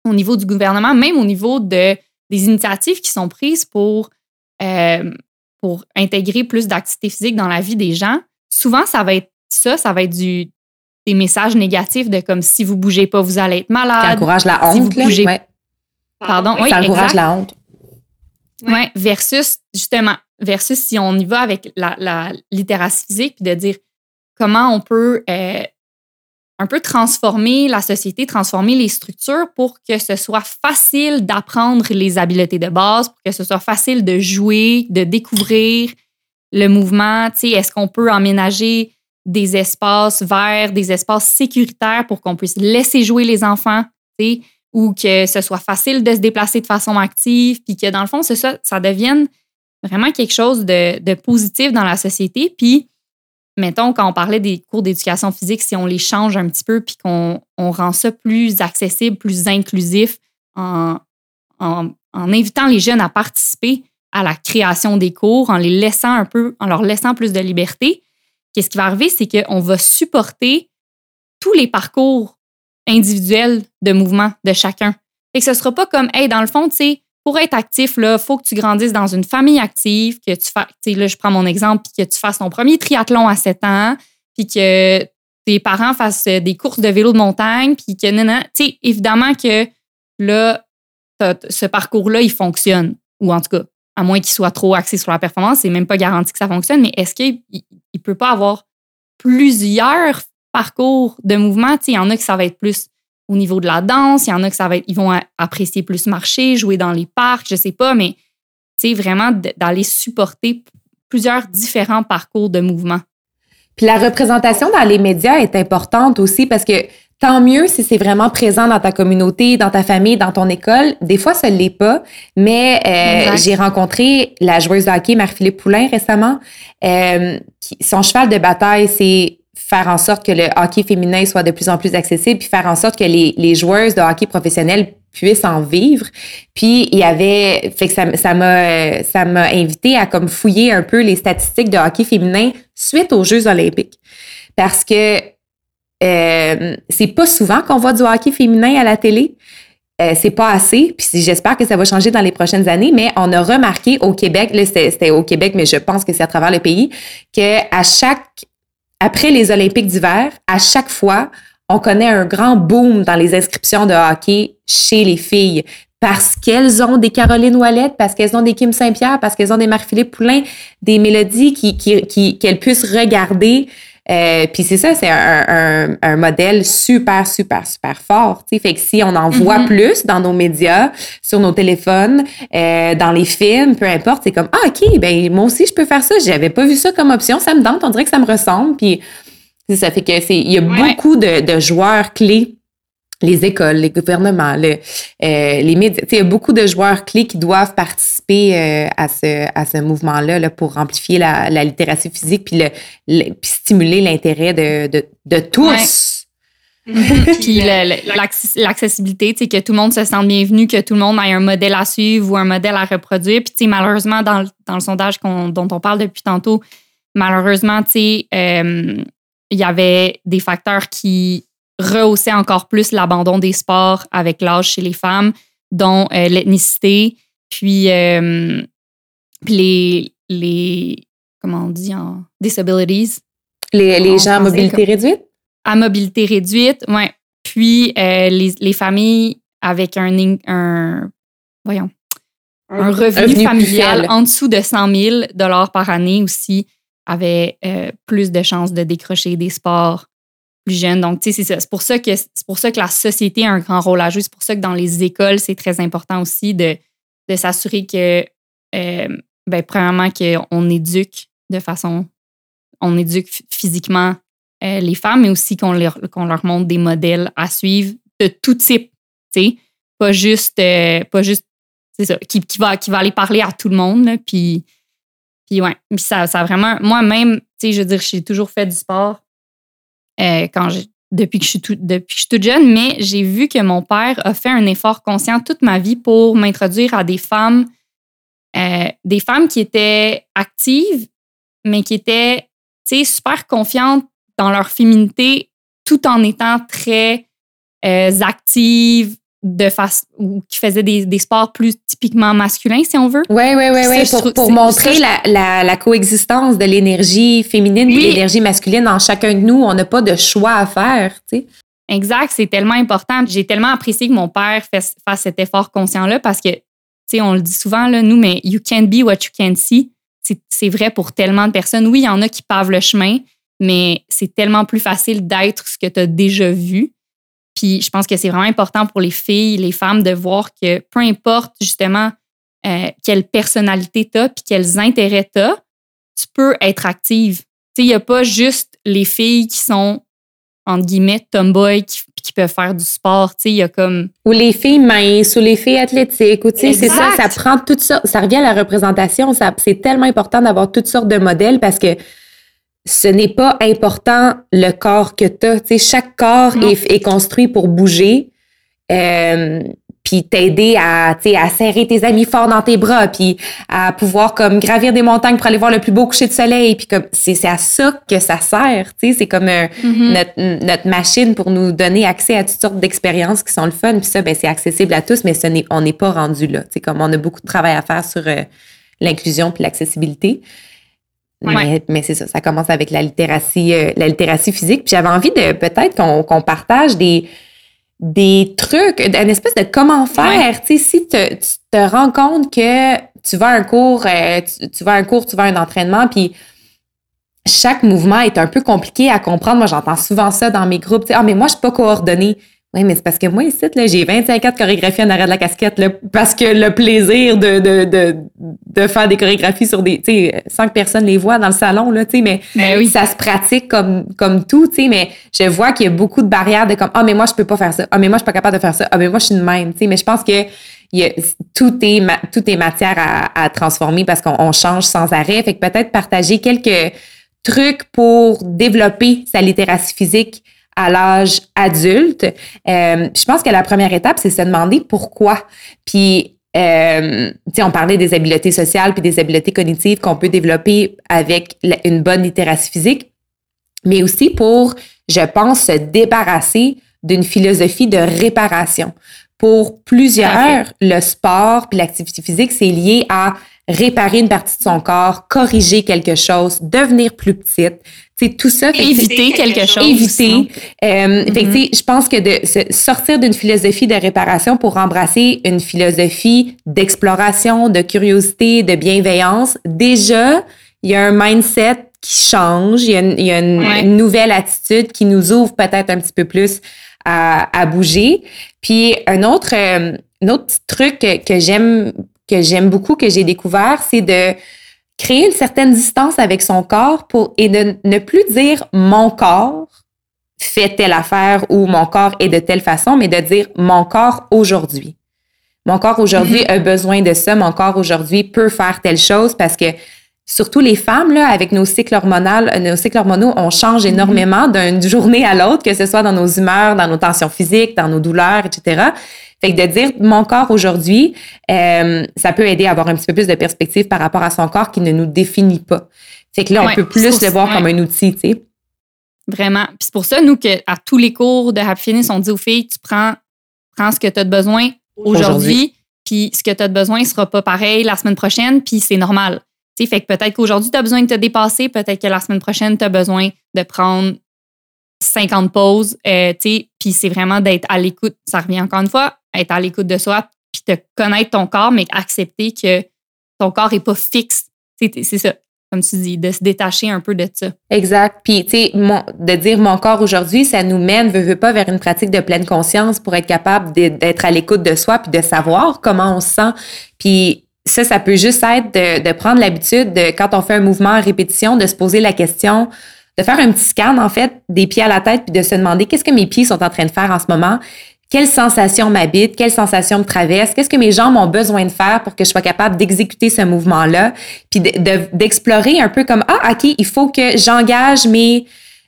au niveau du gouvernement, même au niveau de des initiatives qui sont prises pour, euh, pour intégrer plus d'activité physique dans la vie des gens, souvent, ça va être ça, ça va être du, des messages négatifs de comme si vous bougez pas, vous allez être malade. Ça encourage la honte, si Pardon, oui, Ça encourage la honte. Oui, versus, justement, versus si on y va avec la, la littératie physique, puis de dire comment on peut euh, un peu transformer la société, transformer les structures pour que ce soit facile d'apprendre les habiletés de base, pour que ce soit facile de jouer, de découvrir le mouvement. Est-ce qu'on peut emménager des espaces verts, des espaces sécuritaires pour qu'on puisse laisser jouer les enfants, ou que ce soit facile de se déplacer de façon active, puis que dans le fond, ça, ça devienne vraiment quelque chose de, de positif dans la société. Puis mettons, quand on parlait des cours d'éducation physique, si on les change un petit peu puis qu'on rend ça plus accessible, plus inclusif en, en, invitant les jeunes à participer à la création des cours, en les laissant un peu, en leur laissant plus de liberté, qu'est-ce qui va arriver, c'est qu'on va supporter tous les parcours individuels de mouvement de chacun. Et que ce ne sera pas comme, hey, dans le fond, tu sais, pour être actif, il faut que tu grandisses dans une famille active, que tu fasses, là, je prends mon exemple, puis que tu fasses ton premier triathlon à 7 ans, puis que tes parents fassent des courses de vélo de montagne, puis que, non, tu sais, évidemment que là, ce parcours-là, il fonctionne. Ou en tout cas, à moins qu'il soit trop axé sur la performance, c'est même pas garanti que ça fonctionne, mais est-ce qu'il ne peut pas avoir plusieurs parcours de mouvement? il y en a que ça va être plus au niveau de la danse. Il y en a que ça va être, ils vont apprécier plus marcher, jouer dans les parcs, je sais pas, mais c'est vraiment d'aller supporter plusieurs différents parcours de mouvement. Puis la représentation dans les médias est importante aussi parce que tant mieux si c'est vraiment présent dans ta communauté, dans ta famille, dans ton école. Des fois, ça ne l'est pas, mais euh, j'ai rencontré la joueuse de hockey Marie-Philippe Poulain récemment. Euh, son cheval de bataille, c'est faire en sorte que le hockey féminin soit de plus en plus accessible, puis faire en sorte que les, les joueuses de hockey professionnels puissent en vivre. Puis il y avait, fait que ça, ça m'a, ça m'a invité à comme fouiller un peu les statistiques de hockey féminin suite aux Jeux olympiques, parce que euh, c'est pas souvent qu'on voit du hockey féminin à la télé. Euh, c'est pas assez, puis j'espère que ça va changer dans les prochaines années, mais on a remarqué au Québec, là c'était au Québec, mais je pense que c'est à travers le pays, que à chaque après les Olympiques d'hiver, à chaque fois, on connaît un grand boom dans les inscriptions de hockey chez les filles. Parce qu'elles ont des Caroline Ouellette, parce qu'elles ont des Kim Saint-Pierre, parce qu'elles ont des Marie-Philippe Poulain, des mélodies qui, qui, qu'elles puissent regarder euh, puis c'est ça, c'est un, un, modèle super, super, super fort. T'sais. Fait que si on en voit mm-hmm. plus dans nos médias, sur nos téléphones, euh, dans les films, peu importe, c'est comme ah ok, ben moi aussi je peux faire ça. J'avais pas vu ça comme option, ça me tente, on dirait que ça me ressemble. Puis ça fait que c'est, il y a beaucoup de, de joueurs clés les écoles, les gouvernements, le, euh, les médias. Il y a beaucoup de joueurs clés qui doivent participer euh, à ce, à ce mouvement-là là, pour amplifier la, la littératie physique puis, le, puis stimuler l'intérêt de, de, de tous. puis l'accessibilité, que tout le monde se sente bienvenu, que tout le monde ait un modèle à suivre ou un modèle à reproduire. Puis, tu sais, malheureusement, dans, dans le sondage dont on parle depuis tantôt, malheureusement, tu sais, euh, il y avait des facteurs qui rehausser encore plus l'abandon des sports avec l'âge chez les femmes, dont euh, l'ethnicité, puis, euh, les, les, comment on dit en disabilities? Les, les gens à mobilité réduite? À mobilité réduite, oui. Puis euh, les, les, familles avec un, un voyons, un, revenu, familial en dessous de 100 000 par année aussi avaient plus de chances de décrocher des sports jeunes. Donc, tu sais, c'est pour ça que c'est pour ça que la société a un grand rôle à jouer. C'est pour ça que dans les écoles, c'est très important aussi de, s'assurer que, euh, ben, premièrement, qu'on éduque de façon, on éduque physiquement euh, les femmes, mais aussi qu'on leur, montre des modèles à suivre de tout type, tu sais, pas juste, euh, pas juste, c'est ça, qui, qui, va, qui va aller parler à tout le monde, puis, puis ouais, ça, ça vraiment, moi-même, tu sais, je veux dire, j'ai toujours fait du sport, euh, quand depuis que, je suis depuis que je suis toute jeune, mais j'ai vu que mon père a fait un effort conscient toute ma vie pour m'introduire à des femmes, euh, des femmes qui étaient actives, mais qui étaient super confiantes dans leur féminité tout en étant très euh, actives de face ou qui faisaient des, des, sports plus typiquement masculins, si on veut. Oui, oui, oui, oui. Pour, pour montrer la, la, la, coexistence de l'énergie féminine et de l'énergie masculine en chacun de nous. On n'a pas de choix à faire, tu sais. Exact, c'est tellement important. J'ai tellement apprécié que mon père fasse, fasse cet effort conscient-là parce que, tu sais, on le dit souvent, là, nous, mais you can't be what you can see. C'est vrai pour tellement de personnes. Oui, il y en a qui pavent le chemin, mais c'est tellement plus facile d'être ce que tu as déjà vu. Puis je pense que c'est vraiment important pour les filles, les femmes de voir que peu importe justement euh, quelle personnalité tu as puis quels intérêts tu as, tu peux être active. Il n'y a pas juste les filles qui sont, entre guillemets, tomboy, qui, qui peuvent faire du sport. Il y a comme. Ou les filles minces, ou les filles athlétiques, ou c'est ça, ça prend tout ça. Ça revient à la représentation. C'est tellement important d'avoir toutes sortes de modèles parce que ce n'est pas important le corps que tu as. chaque corps est, construit pour bouger. Euh, puis t'aider à, à serrer tes amis fort dans tes bras, puis à pouvoir comme gravir des montagnes pour aller voir le plus beau coucher de soleil, puis comme c'est à ça que ça sert, tu sais, c'est comme mm-hmm. notre, notre, machine pour nous donner accès à toutes sortes d'expériences qui sont le fun, puis ça ben c'est accessible à tous, mais ce n'est on n'est pas rendu là, tu sais, comme on a beaucoup de travail à faire sur euh, l'inclusion puis l'accessibilité. Mais, c'est ça, ça commence avec la littératie, euh, la littératie physique. Puis j'avais envie de peut-être qu'on partage des, des trucs, une espèce de comment faire. Tu sais, si te, tu te rends compte que tu vas à un cours, euh, tu, vas à un cours, tu vas à un entraînement, puis chaque mouvement est un peu compliqué à comprendre. Moi, j'entends souvent ça dans mes groupes. Ah, mais moi, je suis pas coordonnée. Oui, mais c'est parce que moi, ici, là, j'ai 25 ans de chorégraphie en arrière de la casquette, là, parce que le plaisir de, de, de, de faire des chorégraphies sur des, tu sais, sans que personne les voit dans le salon, là, tu sais, mais, ben oui. ça se pratique comme, comme tout, tu sais, mais je vois qu'il y a beaucoup de barrières de comme, ah, mais moi, je peux pas faire ça. Ah, mais moi, je suis pas capable de faire ça. Ah, mais moi, je suis de même, tu sais, mais je pense que il y a, tout est, tout est matière à, à transformer parce qu'on change sans arrêt. Fait que peut-être partager quelques trucs pour développer sa littératie physique, à l'âge adulte. Euh, je pense que la première étape, c'est se demander pourquoi. Puis, euh, on parlait des habiletés sociales puis des habiletés cognitives qu'on peut développer avec une bonne littératie physique, mais aussi pour, je pense, se débarrasser d'une philosophie de réparation. Pour plusieurs, le sport puis l'activité physique, c'est lié à réparer une partie de son corps, corriger quelque chose, devenir plus petite. C'est tout ça. Éviter quelque chose. Éviter. Euh, mm-hmm. je pense que de sortir d'une philosophie de réparation pour embrasser une philosophie d'exploration, de curiosité, de bienveillance, déjà, il y a un mindset qui change, il y a une, il y a une, nouvelle attitude qui nous ouvre peut-être un petit peu plus à, à bouger. Puis un autre, euh, un autre truc que, que j'aime que j'aime beaucoup, que j'ai découvert, c'est de créer une certaine distance avec son corps pour et de ne plus dire mon corps fait telle affaire ou mon corps est de telle façon, mais de dire mon corps aujourd'hui. Mon corps aujourd'hui mm-hmm. a besoin de ça, mon corps aujourd'hui peut faire telle chose parce que surtout les femmes là avec nos cycles hormonaux, nos cycles hormonaux, on change mm-hmm. énormément d'une journée à l'autre, que ce soit dans nos humeurs, dans nos tensions physiques, dans nos douleurs, etc. Fait que de dire mon corps aujourd'hui, euh, ça peut aider à avoir un petit peu plus de perspective par rapport à son corps qui ne nous définit pas. Fait que là, on peut plus le voir comme un outil, tu sais. Vraiment. Puis c'est pour ça, nous, qu'à tous les cours de Happy Fitness, on dit aux filles, tu prends, prends ce que tu as de besoin aujourd'hui, puis ce que tu as de besoin ne sera pas pareil la semaine prochaine, puis c'est normal. Sais, fait que peut-être qu'aujourd'hui, tu as besoin de te dépasser, peut-être que la semaine prochaine, tu as besoin de prendre 50 pauses, euh, puis c'est vraiment d'être à l'écoute. Ça revient encore une fois, être à l'écoute de soi, puis te connaître ton corps, mais accepter que ton corps n'est pas fixe. C'est ça, comme tu dis, de se détacher un peu de ça. Exact. Puis, tu sais, de dire mon corps aujourd'hui, ça nous mène, veut, veut pas, vers une pratique de pleine conscience pour être capable d'être à l'écoute de soi, puis de savoir comment on se sent. Puis, ça, ça peut juste être de, de prendre l'habitude de, quand on fait un mouvement en répétition, de se poser la question, de faire un petit scan, en fait, des pieds à la tête, puis de se demander qu'est-ce que mes pieds sont en train de faire en ce moment, quelles sensations m'habitent, quelles sensations me traversent, qu'est-ce que mes jambes ont besoin de faire pour que je sois capable d'exécuter ce mouvement-là, puis d'explorer un peu comme, ah, OK, il faut que j'engage mes,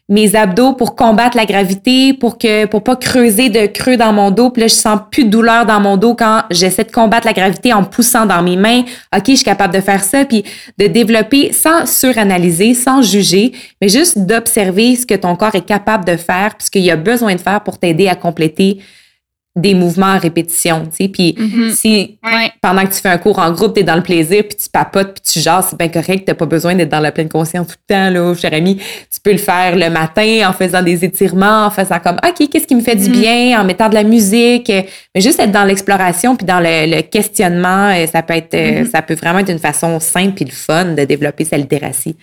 mes abdos pour combattre la gravité, pour que pour pas creuser de creux dans mon dos. Puis là, je sens plus de douleur dans mon dos quand j'essaie de combattre la gravité en poussant dans mes mains. OK, je suis capable de faire ça. Puis de développer sans suranalyser, sans juger, mais juste d'observer ce que ton corps est capable de faire, puisqu'il a besoin de faire pour t'aider à compléter des mouvements à répétition, tu sais. Puis Mhm. si Ouais. pendant que tu fais un cours en groupe, tu es dans le plaisir, puis tu papotes, puis tu jases, c'est bien correct, tu pas besoin d'être dans la pleine conscience tout le temps, là, cher ami. Tu peux le faire le matin en faisant des étirements, en faisant comme, OK, qu'est-ce qui me fait du Mhm. bien, en mettant de la musique, mais juste être dans l'exploration, puis dans le, le questionnement, euh, ça peut être, euh, Mhm. ça peut vraiment être une façon simple puis le fun de développer sa littératie.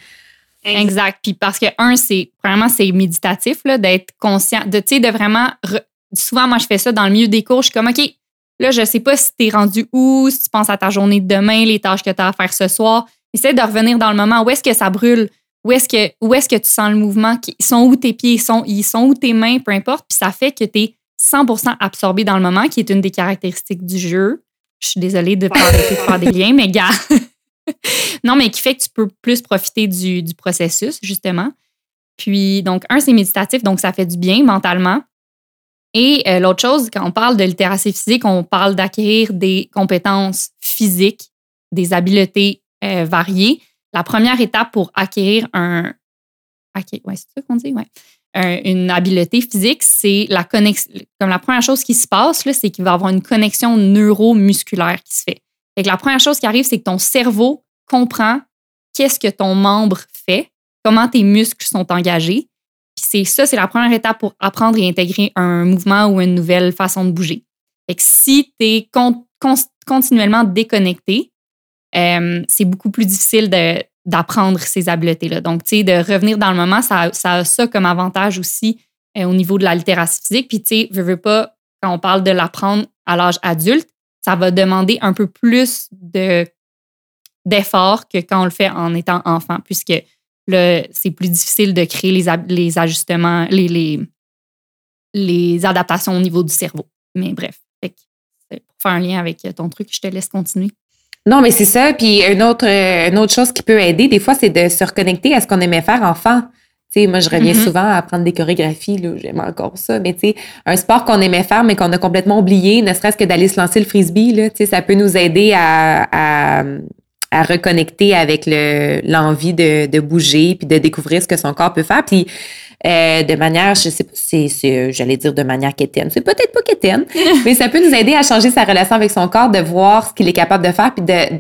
Exact. Puis parce que, un, c'est vraiment c'est méditatif, d'être conscient, de, tu sais, de vraiment. Souvent, moi, je fais ça dans le milieu des cours. Je suis comme, OK, là, je sais pas si tu es rendu où, si tu penses à ta journée de demain, les tâches que tu as à faire ce soir. Essaie de revenir dans le moment. Où est-ce que ça brûle? Où est-ce que, tu sens le mouvement? Ils sont où tes pieds? Ils sont, ils sont où tes mains? Peu importe. Puis ça fait que tu es 100% absorbé dans le moment, qui est une des caractéristiques du jeu. Je suis désolée de pas faire des liens, mais gars. non, mais qui fait que tu peux plus profiter du, du processus, justement. Puis, donc, un, c'est méditatif, donc ça fait du bien mentalement. Et euh, l'autre chose, quand on parle de littératie physique, on parle d'acquérir des compétences physiques, des habiletés euh, variées. La première étape pour acquérir un. Une habileté physique, c'est la connexion. Comme la première chose qui se passe, c'est qu'il va y avoir une connexion neuromusculaire qui se fait. Fait que la première chose qui arrive, c'est que ton cerveau comprend qu'est-ce que ton membre fait, comment tes muscles sont engagés. C'est ça, c'est la première étape pour apprendre et intégrer un mouvement ou une nouvelle façon de bouger. Fait que si tu es continuellement déconnecté, euh, c'est beaucoup plus difficile d'apprendre ces habiletés-là. Donc, tu sais, de revenir dans le moment, ça, ça a ça comme avantage aussi euh, au niveau de la littératie physique. Puis, tu sais, veux, veux pas, quand on parle de l'apprendre à l'âge adulte, ça va demander un peu plus de d'effort que quand on le fait en étant enfant, puisque le- c'est plus difficile de créer les, les ajustements, les, les, les adaptations au niveau du cerveau. Mais bref, fait que c'est pour faire un lien avec ton truc, je te laisse continuer. Non, mais c'est ça. Puis une autre, une autre chose qui peut aider, des fois, c'est de se reconnecter à ce qu'on aimait faire enfant. Tu sais, moi, je reviens Mhm. souvent à apprendre des chorégraphies, là, j'aime encore ça. Mais tu sais, un sport qu'on aimait faire, mais qu'on a complètement oublié, ne serait-ce que d'aller se lancer le frisbee, là, ça peut nous aider à, à, à reconnecter avec le, l'envie de, de bouger, puis de découvrir ce que son corps peut faire. Puis euh, de manière, je sais pas, c'est, c'est, j'allais dire de manière quétaine. C'est peut-être pas quétaine, mais ça peut nous aider à changer sa relation avec son corps, de voir ce qu'il est capable de faire, puis de,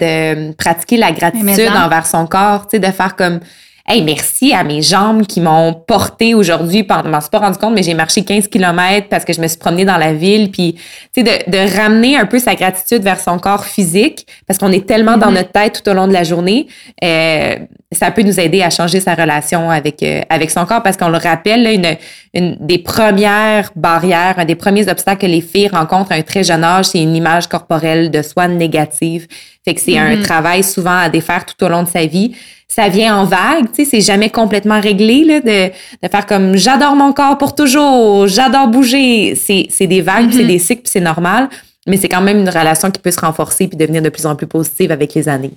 de pratiquer la gratitude en- envers son corps, tu sais, de faire comme Hey, merci à mes jambes qui m'ont porté aujourd'hui. Je m'en suis pas rendu compte, mais j'ai marché 15 km parce que je me suis promenée dans la ville. Puis, tu sais, de, de ramener un peu sa gratitude vers son corps physique parce qu'on est tellement dans Mhm. notre tête tout au long de la journée. euh, ça peut nous aider à changer sa relation avec, euh, avec son corps parce qu'on le rappelle, là, une, une des premières barrières, un des premiers obstacles que les filles rencontrent à un très jeune âge, c'est une image corporelle de soi négative. Fait que c'est un Mhm. travail souvent à défaire tout au long de sa vie. Ça vient en vague, tu sais, c'est jamais complètement réglé, là, de, de faire comme j'adore mon corps pour toujours, j'adore bouger. C'est, c'est des vagues, puis c'est Mhm. des cycles, puis c'est normal. Mais c'est quand même une relation qui peut se renforcer puis devenir de plus en plus positive avec les années.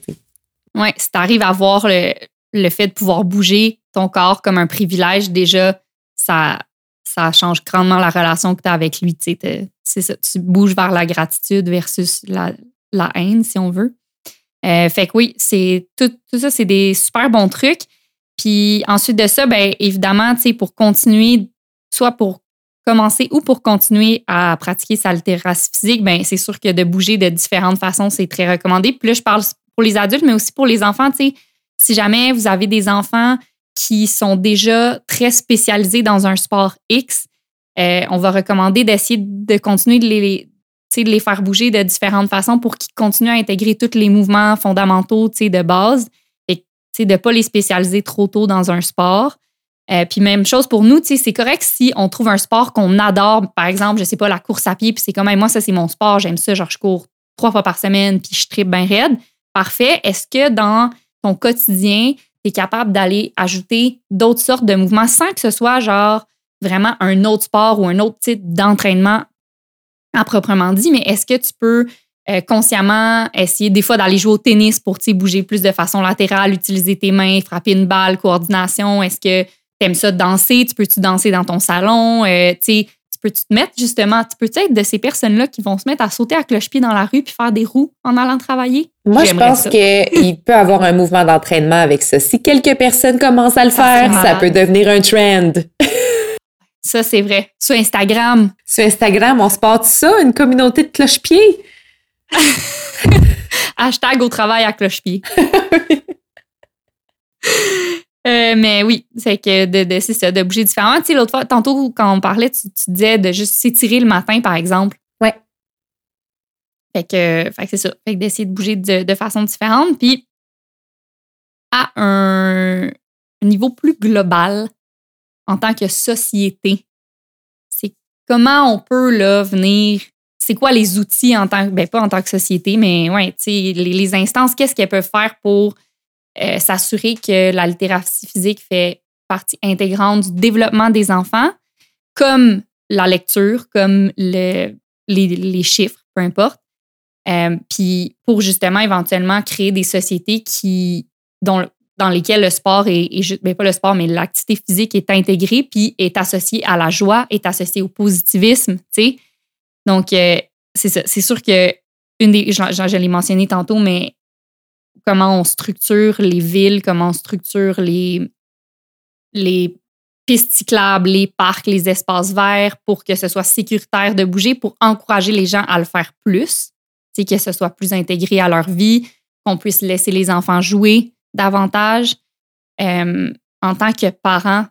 Ouais, si tu arrives à voir le, le fait de pouvoir bouger ton corps comme un privilège, déjà, ça, ça change grandement la relation que tu as avec lui. tu sais. T'es- C'est ça, tu bouges vers la gratitude versus la, la haine, si on veut. Euh, fait que oui, c'est tout, ça, c'est des super bons trucs. Puis ensuite de ça, ben évidemment, tu sais, pour continuer, soit pour commencer ou pour continuer à pratiquer sa littératie physique, ben c'est sûr que de bouger de différentes façons, c'est très recommandé. Puis là, je parle pour les adultes, mais aussi pour les enfants. Tu sais, si jamais vous avez des enfants qui sont déjà très spécialisés dans un sport X, euh, on va recommander d'essayer de continuer de les, de les faire bouger de différentes façons pour qu'ils continuent à intégrer tous les mouvements fondamentaux de base et de ne pas les spécialiser trop tôt dans un sport. Euh, puis même chose pour nous, c'est correct si on trouve un sport qu'on adore, par exemple, je sais pas, la course à pied, puis c'est comme, Hey, moi, ça, c'est mon sport, j'aime ça, genre, je cours trois fois par semaine, puis je tripe bien raide. Parfait. Est-ce que dans ton quotidien, tu es capable d'aller ajouter d'autres sortes de mouvements sans que ce soit, genre, vraiment un autre sport ou un autre type d'entraînement à proprement dit, mais est-ce que tu peux euh, consciemment essayer des fois d'aller jouer au tennis pour bouger plus de façon latérale, utiliser tes mains, frapper une balle, coordination? Est-ce que tu aimes ça danser? Tu peux-tu danser dans ton salon? Euh, tu peux-tu te mettre justement, tu peux être de ces personnes-là qui vont se mettre à sauter à cloche-pied dans la rue puis faire des roues en allant travailler? Moi, je pense qu'il peut avoir un mouvement d'entraînement avec ça. Si quelques personnes commencent à le Ça faire, ça peut devenir un trend. Ça, c'est vrai. Sur Instagram. Sur Instagram, on se porte ça, une communauté de cloche-pieds. Hashtag au travail à cloche-pied. Euh, mais oui, c'est que de, de, ça, de bouger différemment. Tu sais, l'autre fois, tantôt, quand on parlait, tu, disais de juste s'étirer le matin, par exemple. Ouais. Fait que, fait que c'est ça. Fait que d'essayer de bouger de, de, façon différente. Puis, à un niveau plus global, en tant que société, c'est comment on peut là, venir. C'est quoi les outils en tant que. Ben, pas en tant que société, mais ouais, les, les instances, qu'est-ce qu'elles peuvent faire pour euh, s'assurer que la littératie physique fait partie intégrante du développement des enfants, comme la lecture, comme le, les, chiffres, peu importe. Euh, puis pour justement éventuellement créer des sociétés qui, dont, dans lesquelles le sport est, ben, pas le sport, mais l'activité physique est intégrée puis est associée à la joie, est associée au positivisme, tu sais. Donc, euh, c'est ça. C'est sûr que une des, je, je l'ai mentionné tantôt, mais comment on structure les villes, comment on structure les, les pistes cyclables, les parcs, les espaces verts pour que ce soit sécuritaire de bouger, pour encourager les gens à le faire plus, que ce soit plus intégré à leur vie, qu'on puisse laisser les enfants jouer davantage. Euh, en tant que parents,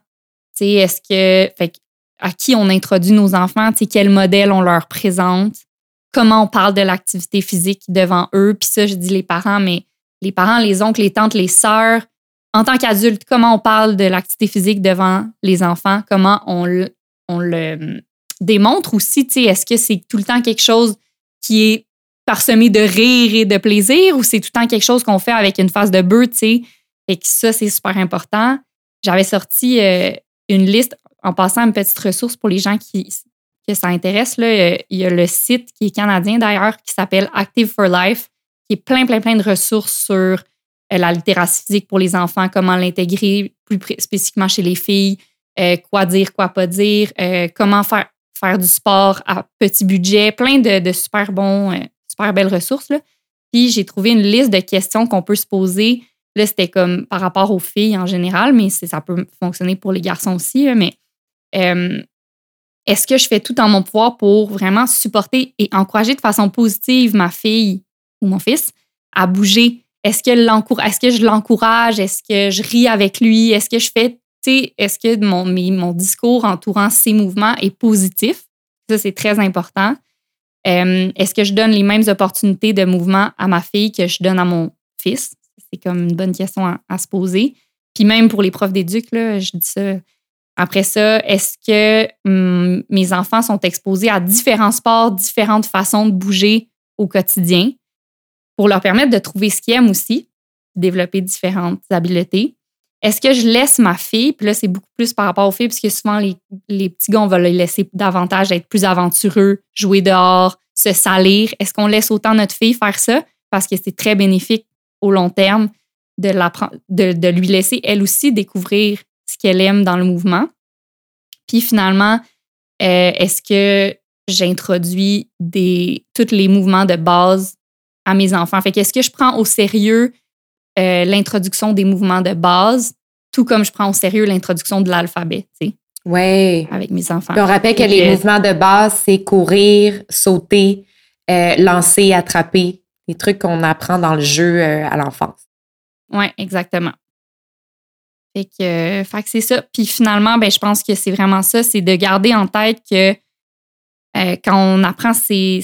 est-ce que, fait, à qui on introduit nos enfants, quel modèle on leur présente, comment on parle de l'activité physique devant eux. Puis ça, je dis les parents, mais les parents, les oncles, les tantes, les sœurs, en tant qu'adulte, comment on parle de l'activité physique devant les enfants, comment on le, on le démontre aussi, est-ce que c'est tout le temps quelque chose qui est parsemé de rire et de plaisir ou c'est tout le temps quelque chose qu'on fait avec une face de beurre, tu sais? Et que ça, c'est super important. J'avais sorti euh, une liste en passant une petite ressource pour les gens qui que ça intéresse. Là, il y a le site qui est canadien d'ailleurs qui s'appelle Active for Life qui est plein, plein, plein de ressources sur euh, la littératie physique pour les enfants, comment l'intégrer plus spécifiquement chez les filles, euh, quoi dire, quoi pas dire, comment faire, faire du sport à petit budget, plein de, super bons, super belles ressources. Là. Puis j'ai trouvé une liste de questions qu'on peut se poser. Là, c'était comme par rapport aux filles en général, mais ça peut fonctionner pour les garçons aussi. mais est-ce que je fais tout en mon pouvoir pour vraiment supporter et encourager de façon positive ma fille ou mon fils à bouger? Est-ce que, je l'encourage? Est-ce que je ris avec lui? Est-ce que je fais, est-ce que mon, mon discours entourant ces mouvements est positif? Ça, c'est très important. Euh, est-ce que je donne les mêmes opportunités de mouvement à ma fille que je donne à mon fils? C'est comme une bonne question à, se poser. Puis même pour les profs d'éduc, je dis ça. Après ça, est-ce que hum, mes enfants sont exposés à différents sports, différentes façons de bouger au quotidien? pour leur permettre de trouver ce qu'ils aiment aussi, développer différentes habiletés? Est-ce que je laisse ma fille, puis là, c'est beaucoup plus par rapport aux filles, parce que souvent, les, les petits gars, on va les laisser davantage être plus aventureux, jouer dehors, se salir. Est-ce qu'on laisse autant notre fille faire ça? Parce que c'est très bénéfique au long terme de lui laisser, elle aussi, découvrir ce qu'elle aime dans le mouvement. Puis finalement, euh, est-ce que j'introduis des, tous les mouvements de base à mes enfants? Fait qu'est-ce que je prends au sérieux euh, l'introduction des mouvements de base, tout comme je prends au sérieux l'introduction de l'alphabet, tu sais. Oui. Avec mes enfants. on rappelle que les mouvements de base, c'est courir, sauter, euh, lancer, attraper, les trucs qu'on apprend dans le jeu euh, à l'enfance. Oui, exactement. Fait que, fait que c'est ça. Puis finalement, ben, je pense que c'est vraiment ça, c'est de garder en tête que euh, quand on apprend ces,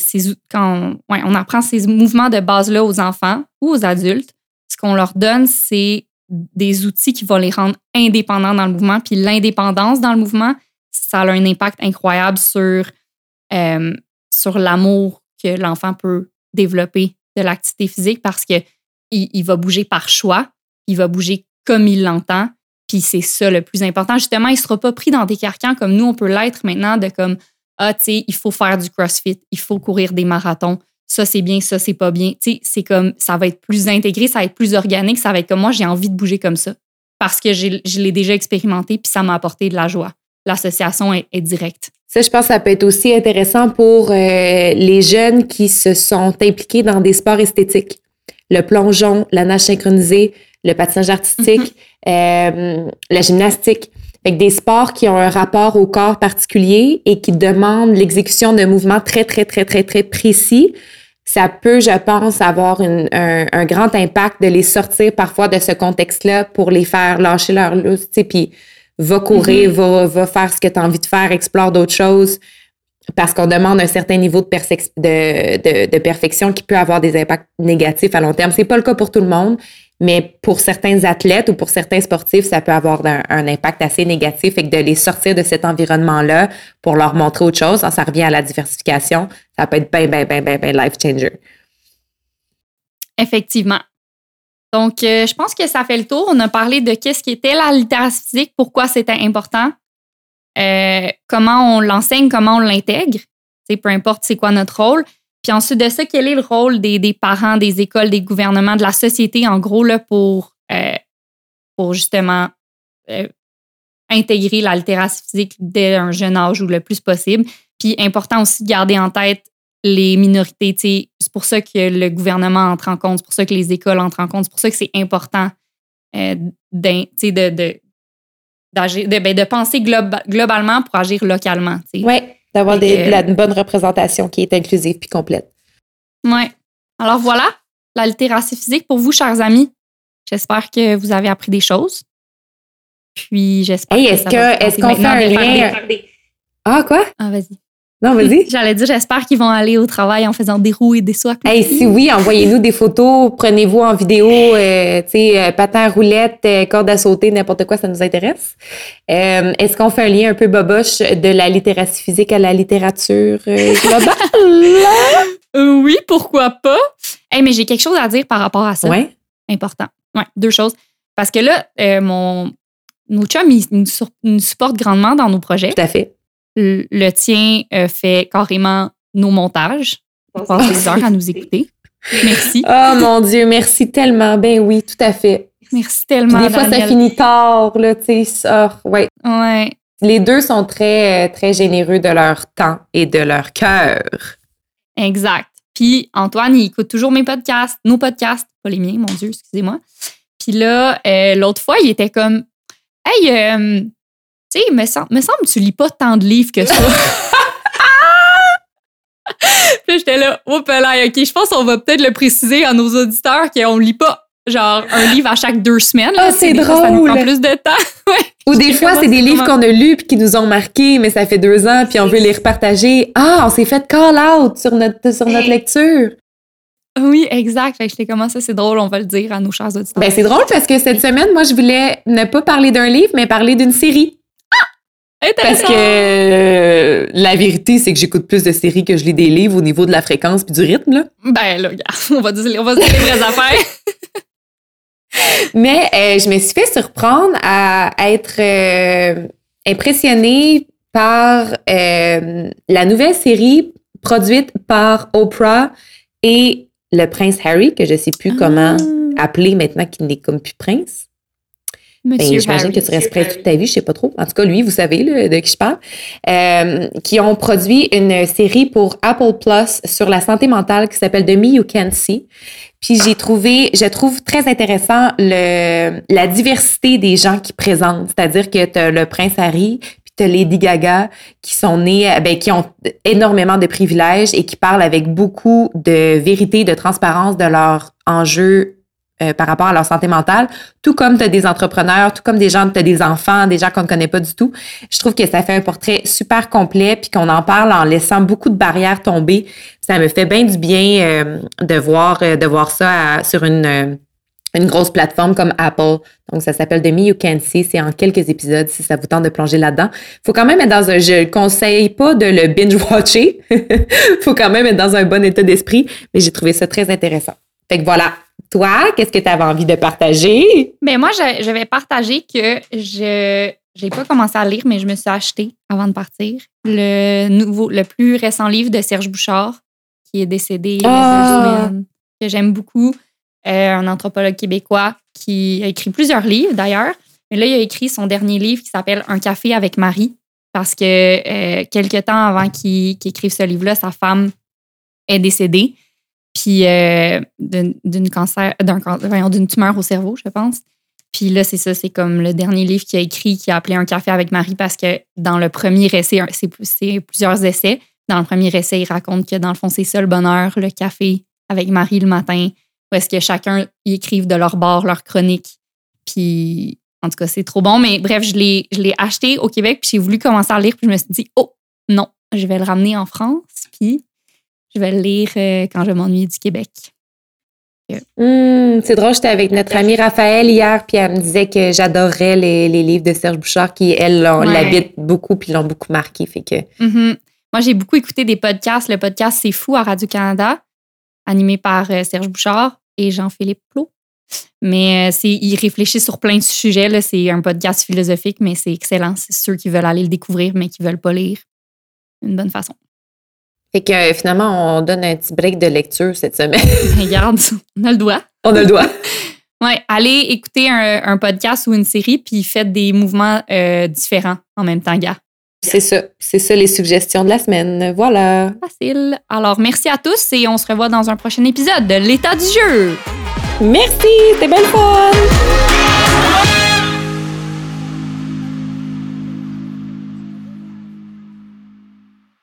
quand on, apprend ces mouvements de base-là aux enfants ou aux adultes, ce qu'on leur donne, c'est des outils qui vont les rendre indépendants dans le mouvement. Puis l'indépendance dans le mouvement, ça a un impact incroyable sur, euh, l'amour que l'enfant peut développer de l'activité physique parce qu'il il va bouger par choix, il va bouger comme il l'entend. Puis c'est ça le plus important. Justement, il ne sera pas pris dans des carcans comme nous, on peut l'être maintenant, de comme ah, tu sais, il faut faire du CrossFit, il faut courir des marathons. Ça, c'est bien, ça, c'est pas bien. Tu sais, c'est comme, ça va être plus intégré, ça va être plus organique, ça va être comme moi, j'ai envie de bouger comme ça. Parce que je l'ai déjà expérimenté, puis ça m'a apporté de la joie. L'association est, directe. Ça, je pense que ça peut être aussi intéressant pour euh, les jeunes qui se sont impliqués dans des sports esthétiques. Le plongeon, la nage synchronisée, le patinage artistique, mm-hmm. euh, la gymnastique. Fait que des sports qui ont un rapport au corps particulier et qui demandent l'exécution de mouvements très, très, très, très, très précis, ça peut, je pense, avoir un, un, grand impact de les sortir parfois de ce contexte-là pour les faire lâcher leur lousse, tu sais, puis va courir, mm-hmm. va, va faire ce que tu as envie de faire, explore d'autres choses parce qu'on demande un certain niveau de, de, de, perfection qui peut avoir des impacts négatifs à long terme. C'est pas le cas pour tout le monde, mais pour certains athlètes ou pour certains sportifs, ça peut avoir un, impact assez négatif et que de les sortir de cet environnement-là pour leur montrer autre chose, ça, revient à la diversification, ça peut être bien, bien, bien, bien, bien life changer. Effectivement. Donc, euh, je pense que ça fait le tour. On a parlé de qu'est-ce qui était la littératie physique, pourquoi c'était important. Euh, comment on l'enseigne, comment on l'intègre, peu importe c'est quoi notre rôle. Puis ensuite de ça, quel est le rôle des, des, parents, des écoles, des gouvernements, de la société, en gros, là, pour, euh, pour justement euh, intégrer la littératie physique dès un jeune âge ou le plus possible? Puis important aussi de garder en tête les minorités. C'est pour ça que le gouvernement entre en compte, c'est pour ça que les écoles entrent en compte, c'est pour ça que c'est important euh, de, de, de, ben, de penser globalement pour agir localement. Oui, d'avoir une bonne représentation qui est inclusive puis complète. Oui. Alors voilà, la littératie physique pour vous, chers amis. J'espère que vous avez appris des choses. Puis j'espère hey, est-ce que, est-ce qu'on fait un lien? Ah, quoi? Ah, vas-y. Non, vas-y. J'allais dire, j'espère qu'ils vont aller au travail en faisant des roues et des soies. Hey, si oui, envoyez-nous des photos, prenez-vous en vidéo, euh, tu sais, euh, patin roulette, euh, corde à sauter, n'importe quoi, ça nous intéresse. Est-ce qu'on fait un lien un peu boboche de la littératie physique à la littérature globale? oui, pourquoi pas? Hey, mais j'ai quelque chose à dire par rapport à ça. Oui. Important. Ouais, deux choses. Parce que là, mon, nos chums, ils nous supportent grandement dans nos projets. Tout à fait le tien euh, fait carrément nos montages. On passe des heures à nous écouter. Merci. Oh mon Dieu, merci tellement. Ben oui, tout à fait. Merci tellement. des fois, ça finit tard, là, tu sais. ouais. Ouais. Les deux sont très, très généreux de leur temps et de leur cœur. Exact. Puis Antoine, il écoute toujours mes podcasts, nos podcasts, pas les miens, mon Dieu, excusez-moi. Puis là, euh, l'autre fois, il était comme Hey, euh, tu sais, me, semble, me semble que tu lis pas tant de livres que ça. Puis j'étais là, oh là, OK, je pense qu'on va peut-être le préciser à nos auditeurs qu'on lit pas genre un livre à chaque deux semaines. Ah, c'est drôle. ça nous prend plus de temps. Ou des fois, c'est des livres qu'on a lus puis qui nous ont marqués, mais ça fait deux ans puis on veut les repartager. Ah, on s'est fait call out sur notre, sur notre lecture. Oui, exact. Fait que j'étais comment ça, c'est drôle, on va le dire à nos chers auditeurs. Ben, c'est drôle parce que cette semaine, moi, je voulais ne pas parler d'un livre, mais parler d'une série. Parce que euh, la vérité, c'est que j'écoute plus de séries que je lis des livres au niveau de la fréquence puis du rythme. Là. Ben là, on va, dire, on va se dire les vraies affaires. Mais euh, je me suis fait surprendre à, être euh, impressionnée par la nouvelle série produite par Oprah et le prince Harry, que je ne sais plus comment ah. appeler maintenant qu'il n'est comme plus prince. Ben, j'imagine que tu restes prêt toute ta vie, je sais pas trop. En tout cas, lui, vous savez de qui je parle. Euh, qui ont produit une série pour Apple Plus sur la santé mentale qui s'appelle The Me You Can See. Puis j'ai trouvé, je trouve très intéressant le, la diversité des gens qui présentent. C'est-à-dire que tu as le prince Harry, puis tu as Lady Gaga, qui sont nés, ben, qui ont énormément de privilèges et qui parlent avec beaucoup de vérité, de transparence de leurs enjeux euh, par rapport à leur santé mentale, tout comme tu as des entrepreneurs, tout comme des gens, tu as des enfants, des gens qu'on ne connaît pas du tout. Je trouve que ça fait un portrait super complet, puis qu'on en parle en laissant beaucoup de barrières tomber. Ça me fait bien du bien euh, de voir euh, de voir ça sur une une grosse plateforme comme Apple. Donc, ça s'appelle The Me You Can See. C'est en quelques épisodes si ça vous tente de plonger là-dedans. Faut quand même être dans un, je conseille pas de le binge-watcher. Faut quand même être dans un bon état d'esprit, mais j'ai trouvé ça très intéressant. Fait que voilà, toi, qu'est-ce que tu avais envie de partager? Mais ben, moi, je, vais partager que je n'ai pas commencé à lire, mais je me suis acheté avant de partir le nouveau, le plus récent livre de Serge Bouchard, qui est décédé deux ah! semaines, que j'aime beaucoup. Euh, un anthropologue québécois qui a écrit plusieurs livres d'ailleurs. Mais là, il a écrit son dernier livre qui s'appelle Un café avec Marie, parce que euh, quelques temps avant qu'il écrive ce livre-là, sa femme est décédée puis euh, d'une cancer, d'un d'une tumeur au cerveau, je pense. Puis là, c'est ça, c'est comme le dernier livre qu'il a écrit, qui a appelé Un café avec Marie, parce que dans le premier essai, c'est plusieurs essais. Dans le premier essai, il raconte que dans le fond, c'est ça le bonheur, le café avec Marie le matin, où est-ce que chacun y écrive de leur bord leur chronique. Puis, en tout cas, c'est trop bon. Mais bref, je l'ai acheté au Québec, puis j'ai voulu commencer à lire, puis je me suis dit, oh, non, je vais le ramener en France, puis je vais le lire euh, quand je m'ennuie du Québec. Hum, c'est drôle, j'étais avec notre amie Raphaël hier, puis elle me disait que j'adorais les, livres de Serge Bouchard qui, elle, l'habitent beaucoup puis l'ont beaucoup marqué. Fait que... Mm-hmm. Moi, j'ai beaucoup écouté des podcasts. Le podcast C'est Fou à Radio-Canada, animé par euh, Serge Bouchard et Jean-Philippe Plot. Mais euh, c'est, il réfléchit sur plein de sujets. C'est un podcast philosophique, mais c'est excellent. C'est ceux qui veulent aller le découvrir, mais qui ne veulent pas lire. Une bonne façon. Fait que euh, finalement, on donne un petit break de lecture cette semaine. Regarde, on a le doigt. On a le doigt. ouais, allez écouter un, podcast ou une série, puis faites des mouvements euh, différents en même temps, gars. C'est ça. C'est ça les suggestions de la semaine. Voilà. Facile. Alors, merci à tous et on se revoit dans un prochain épisode de L'état du jeu. Merci, c'était belle fun!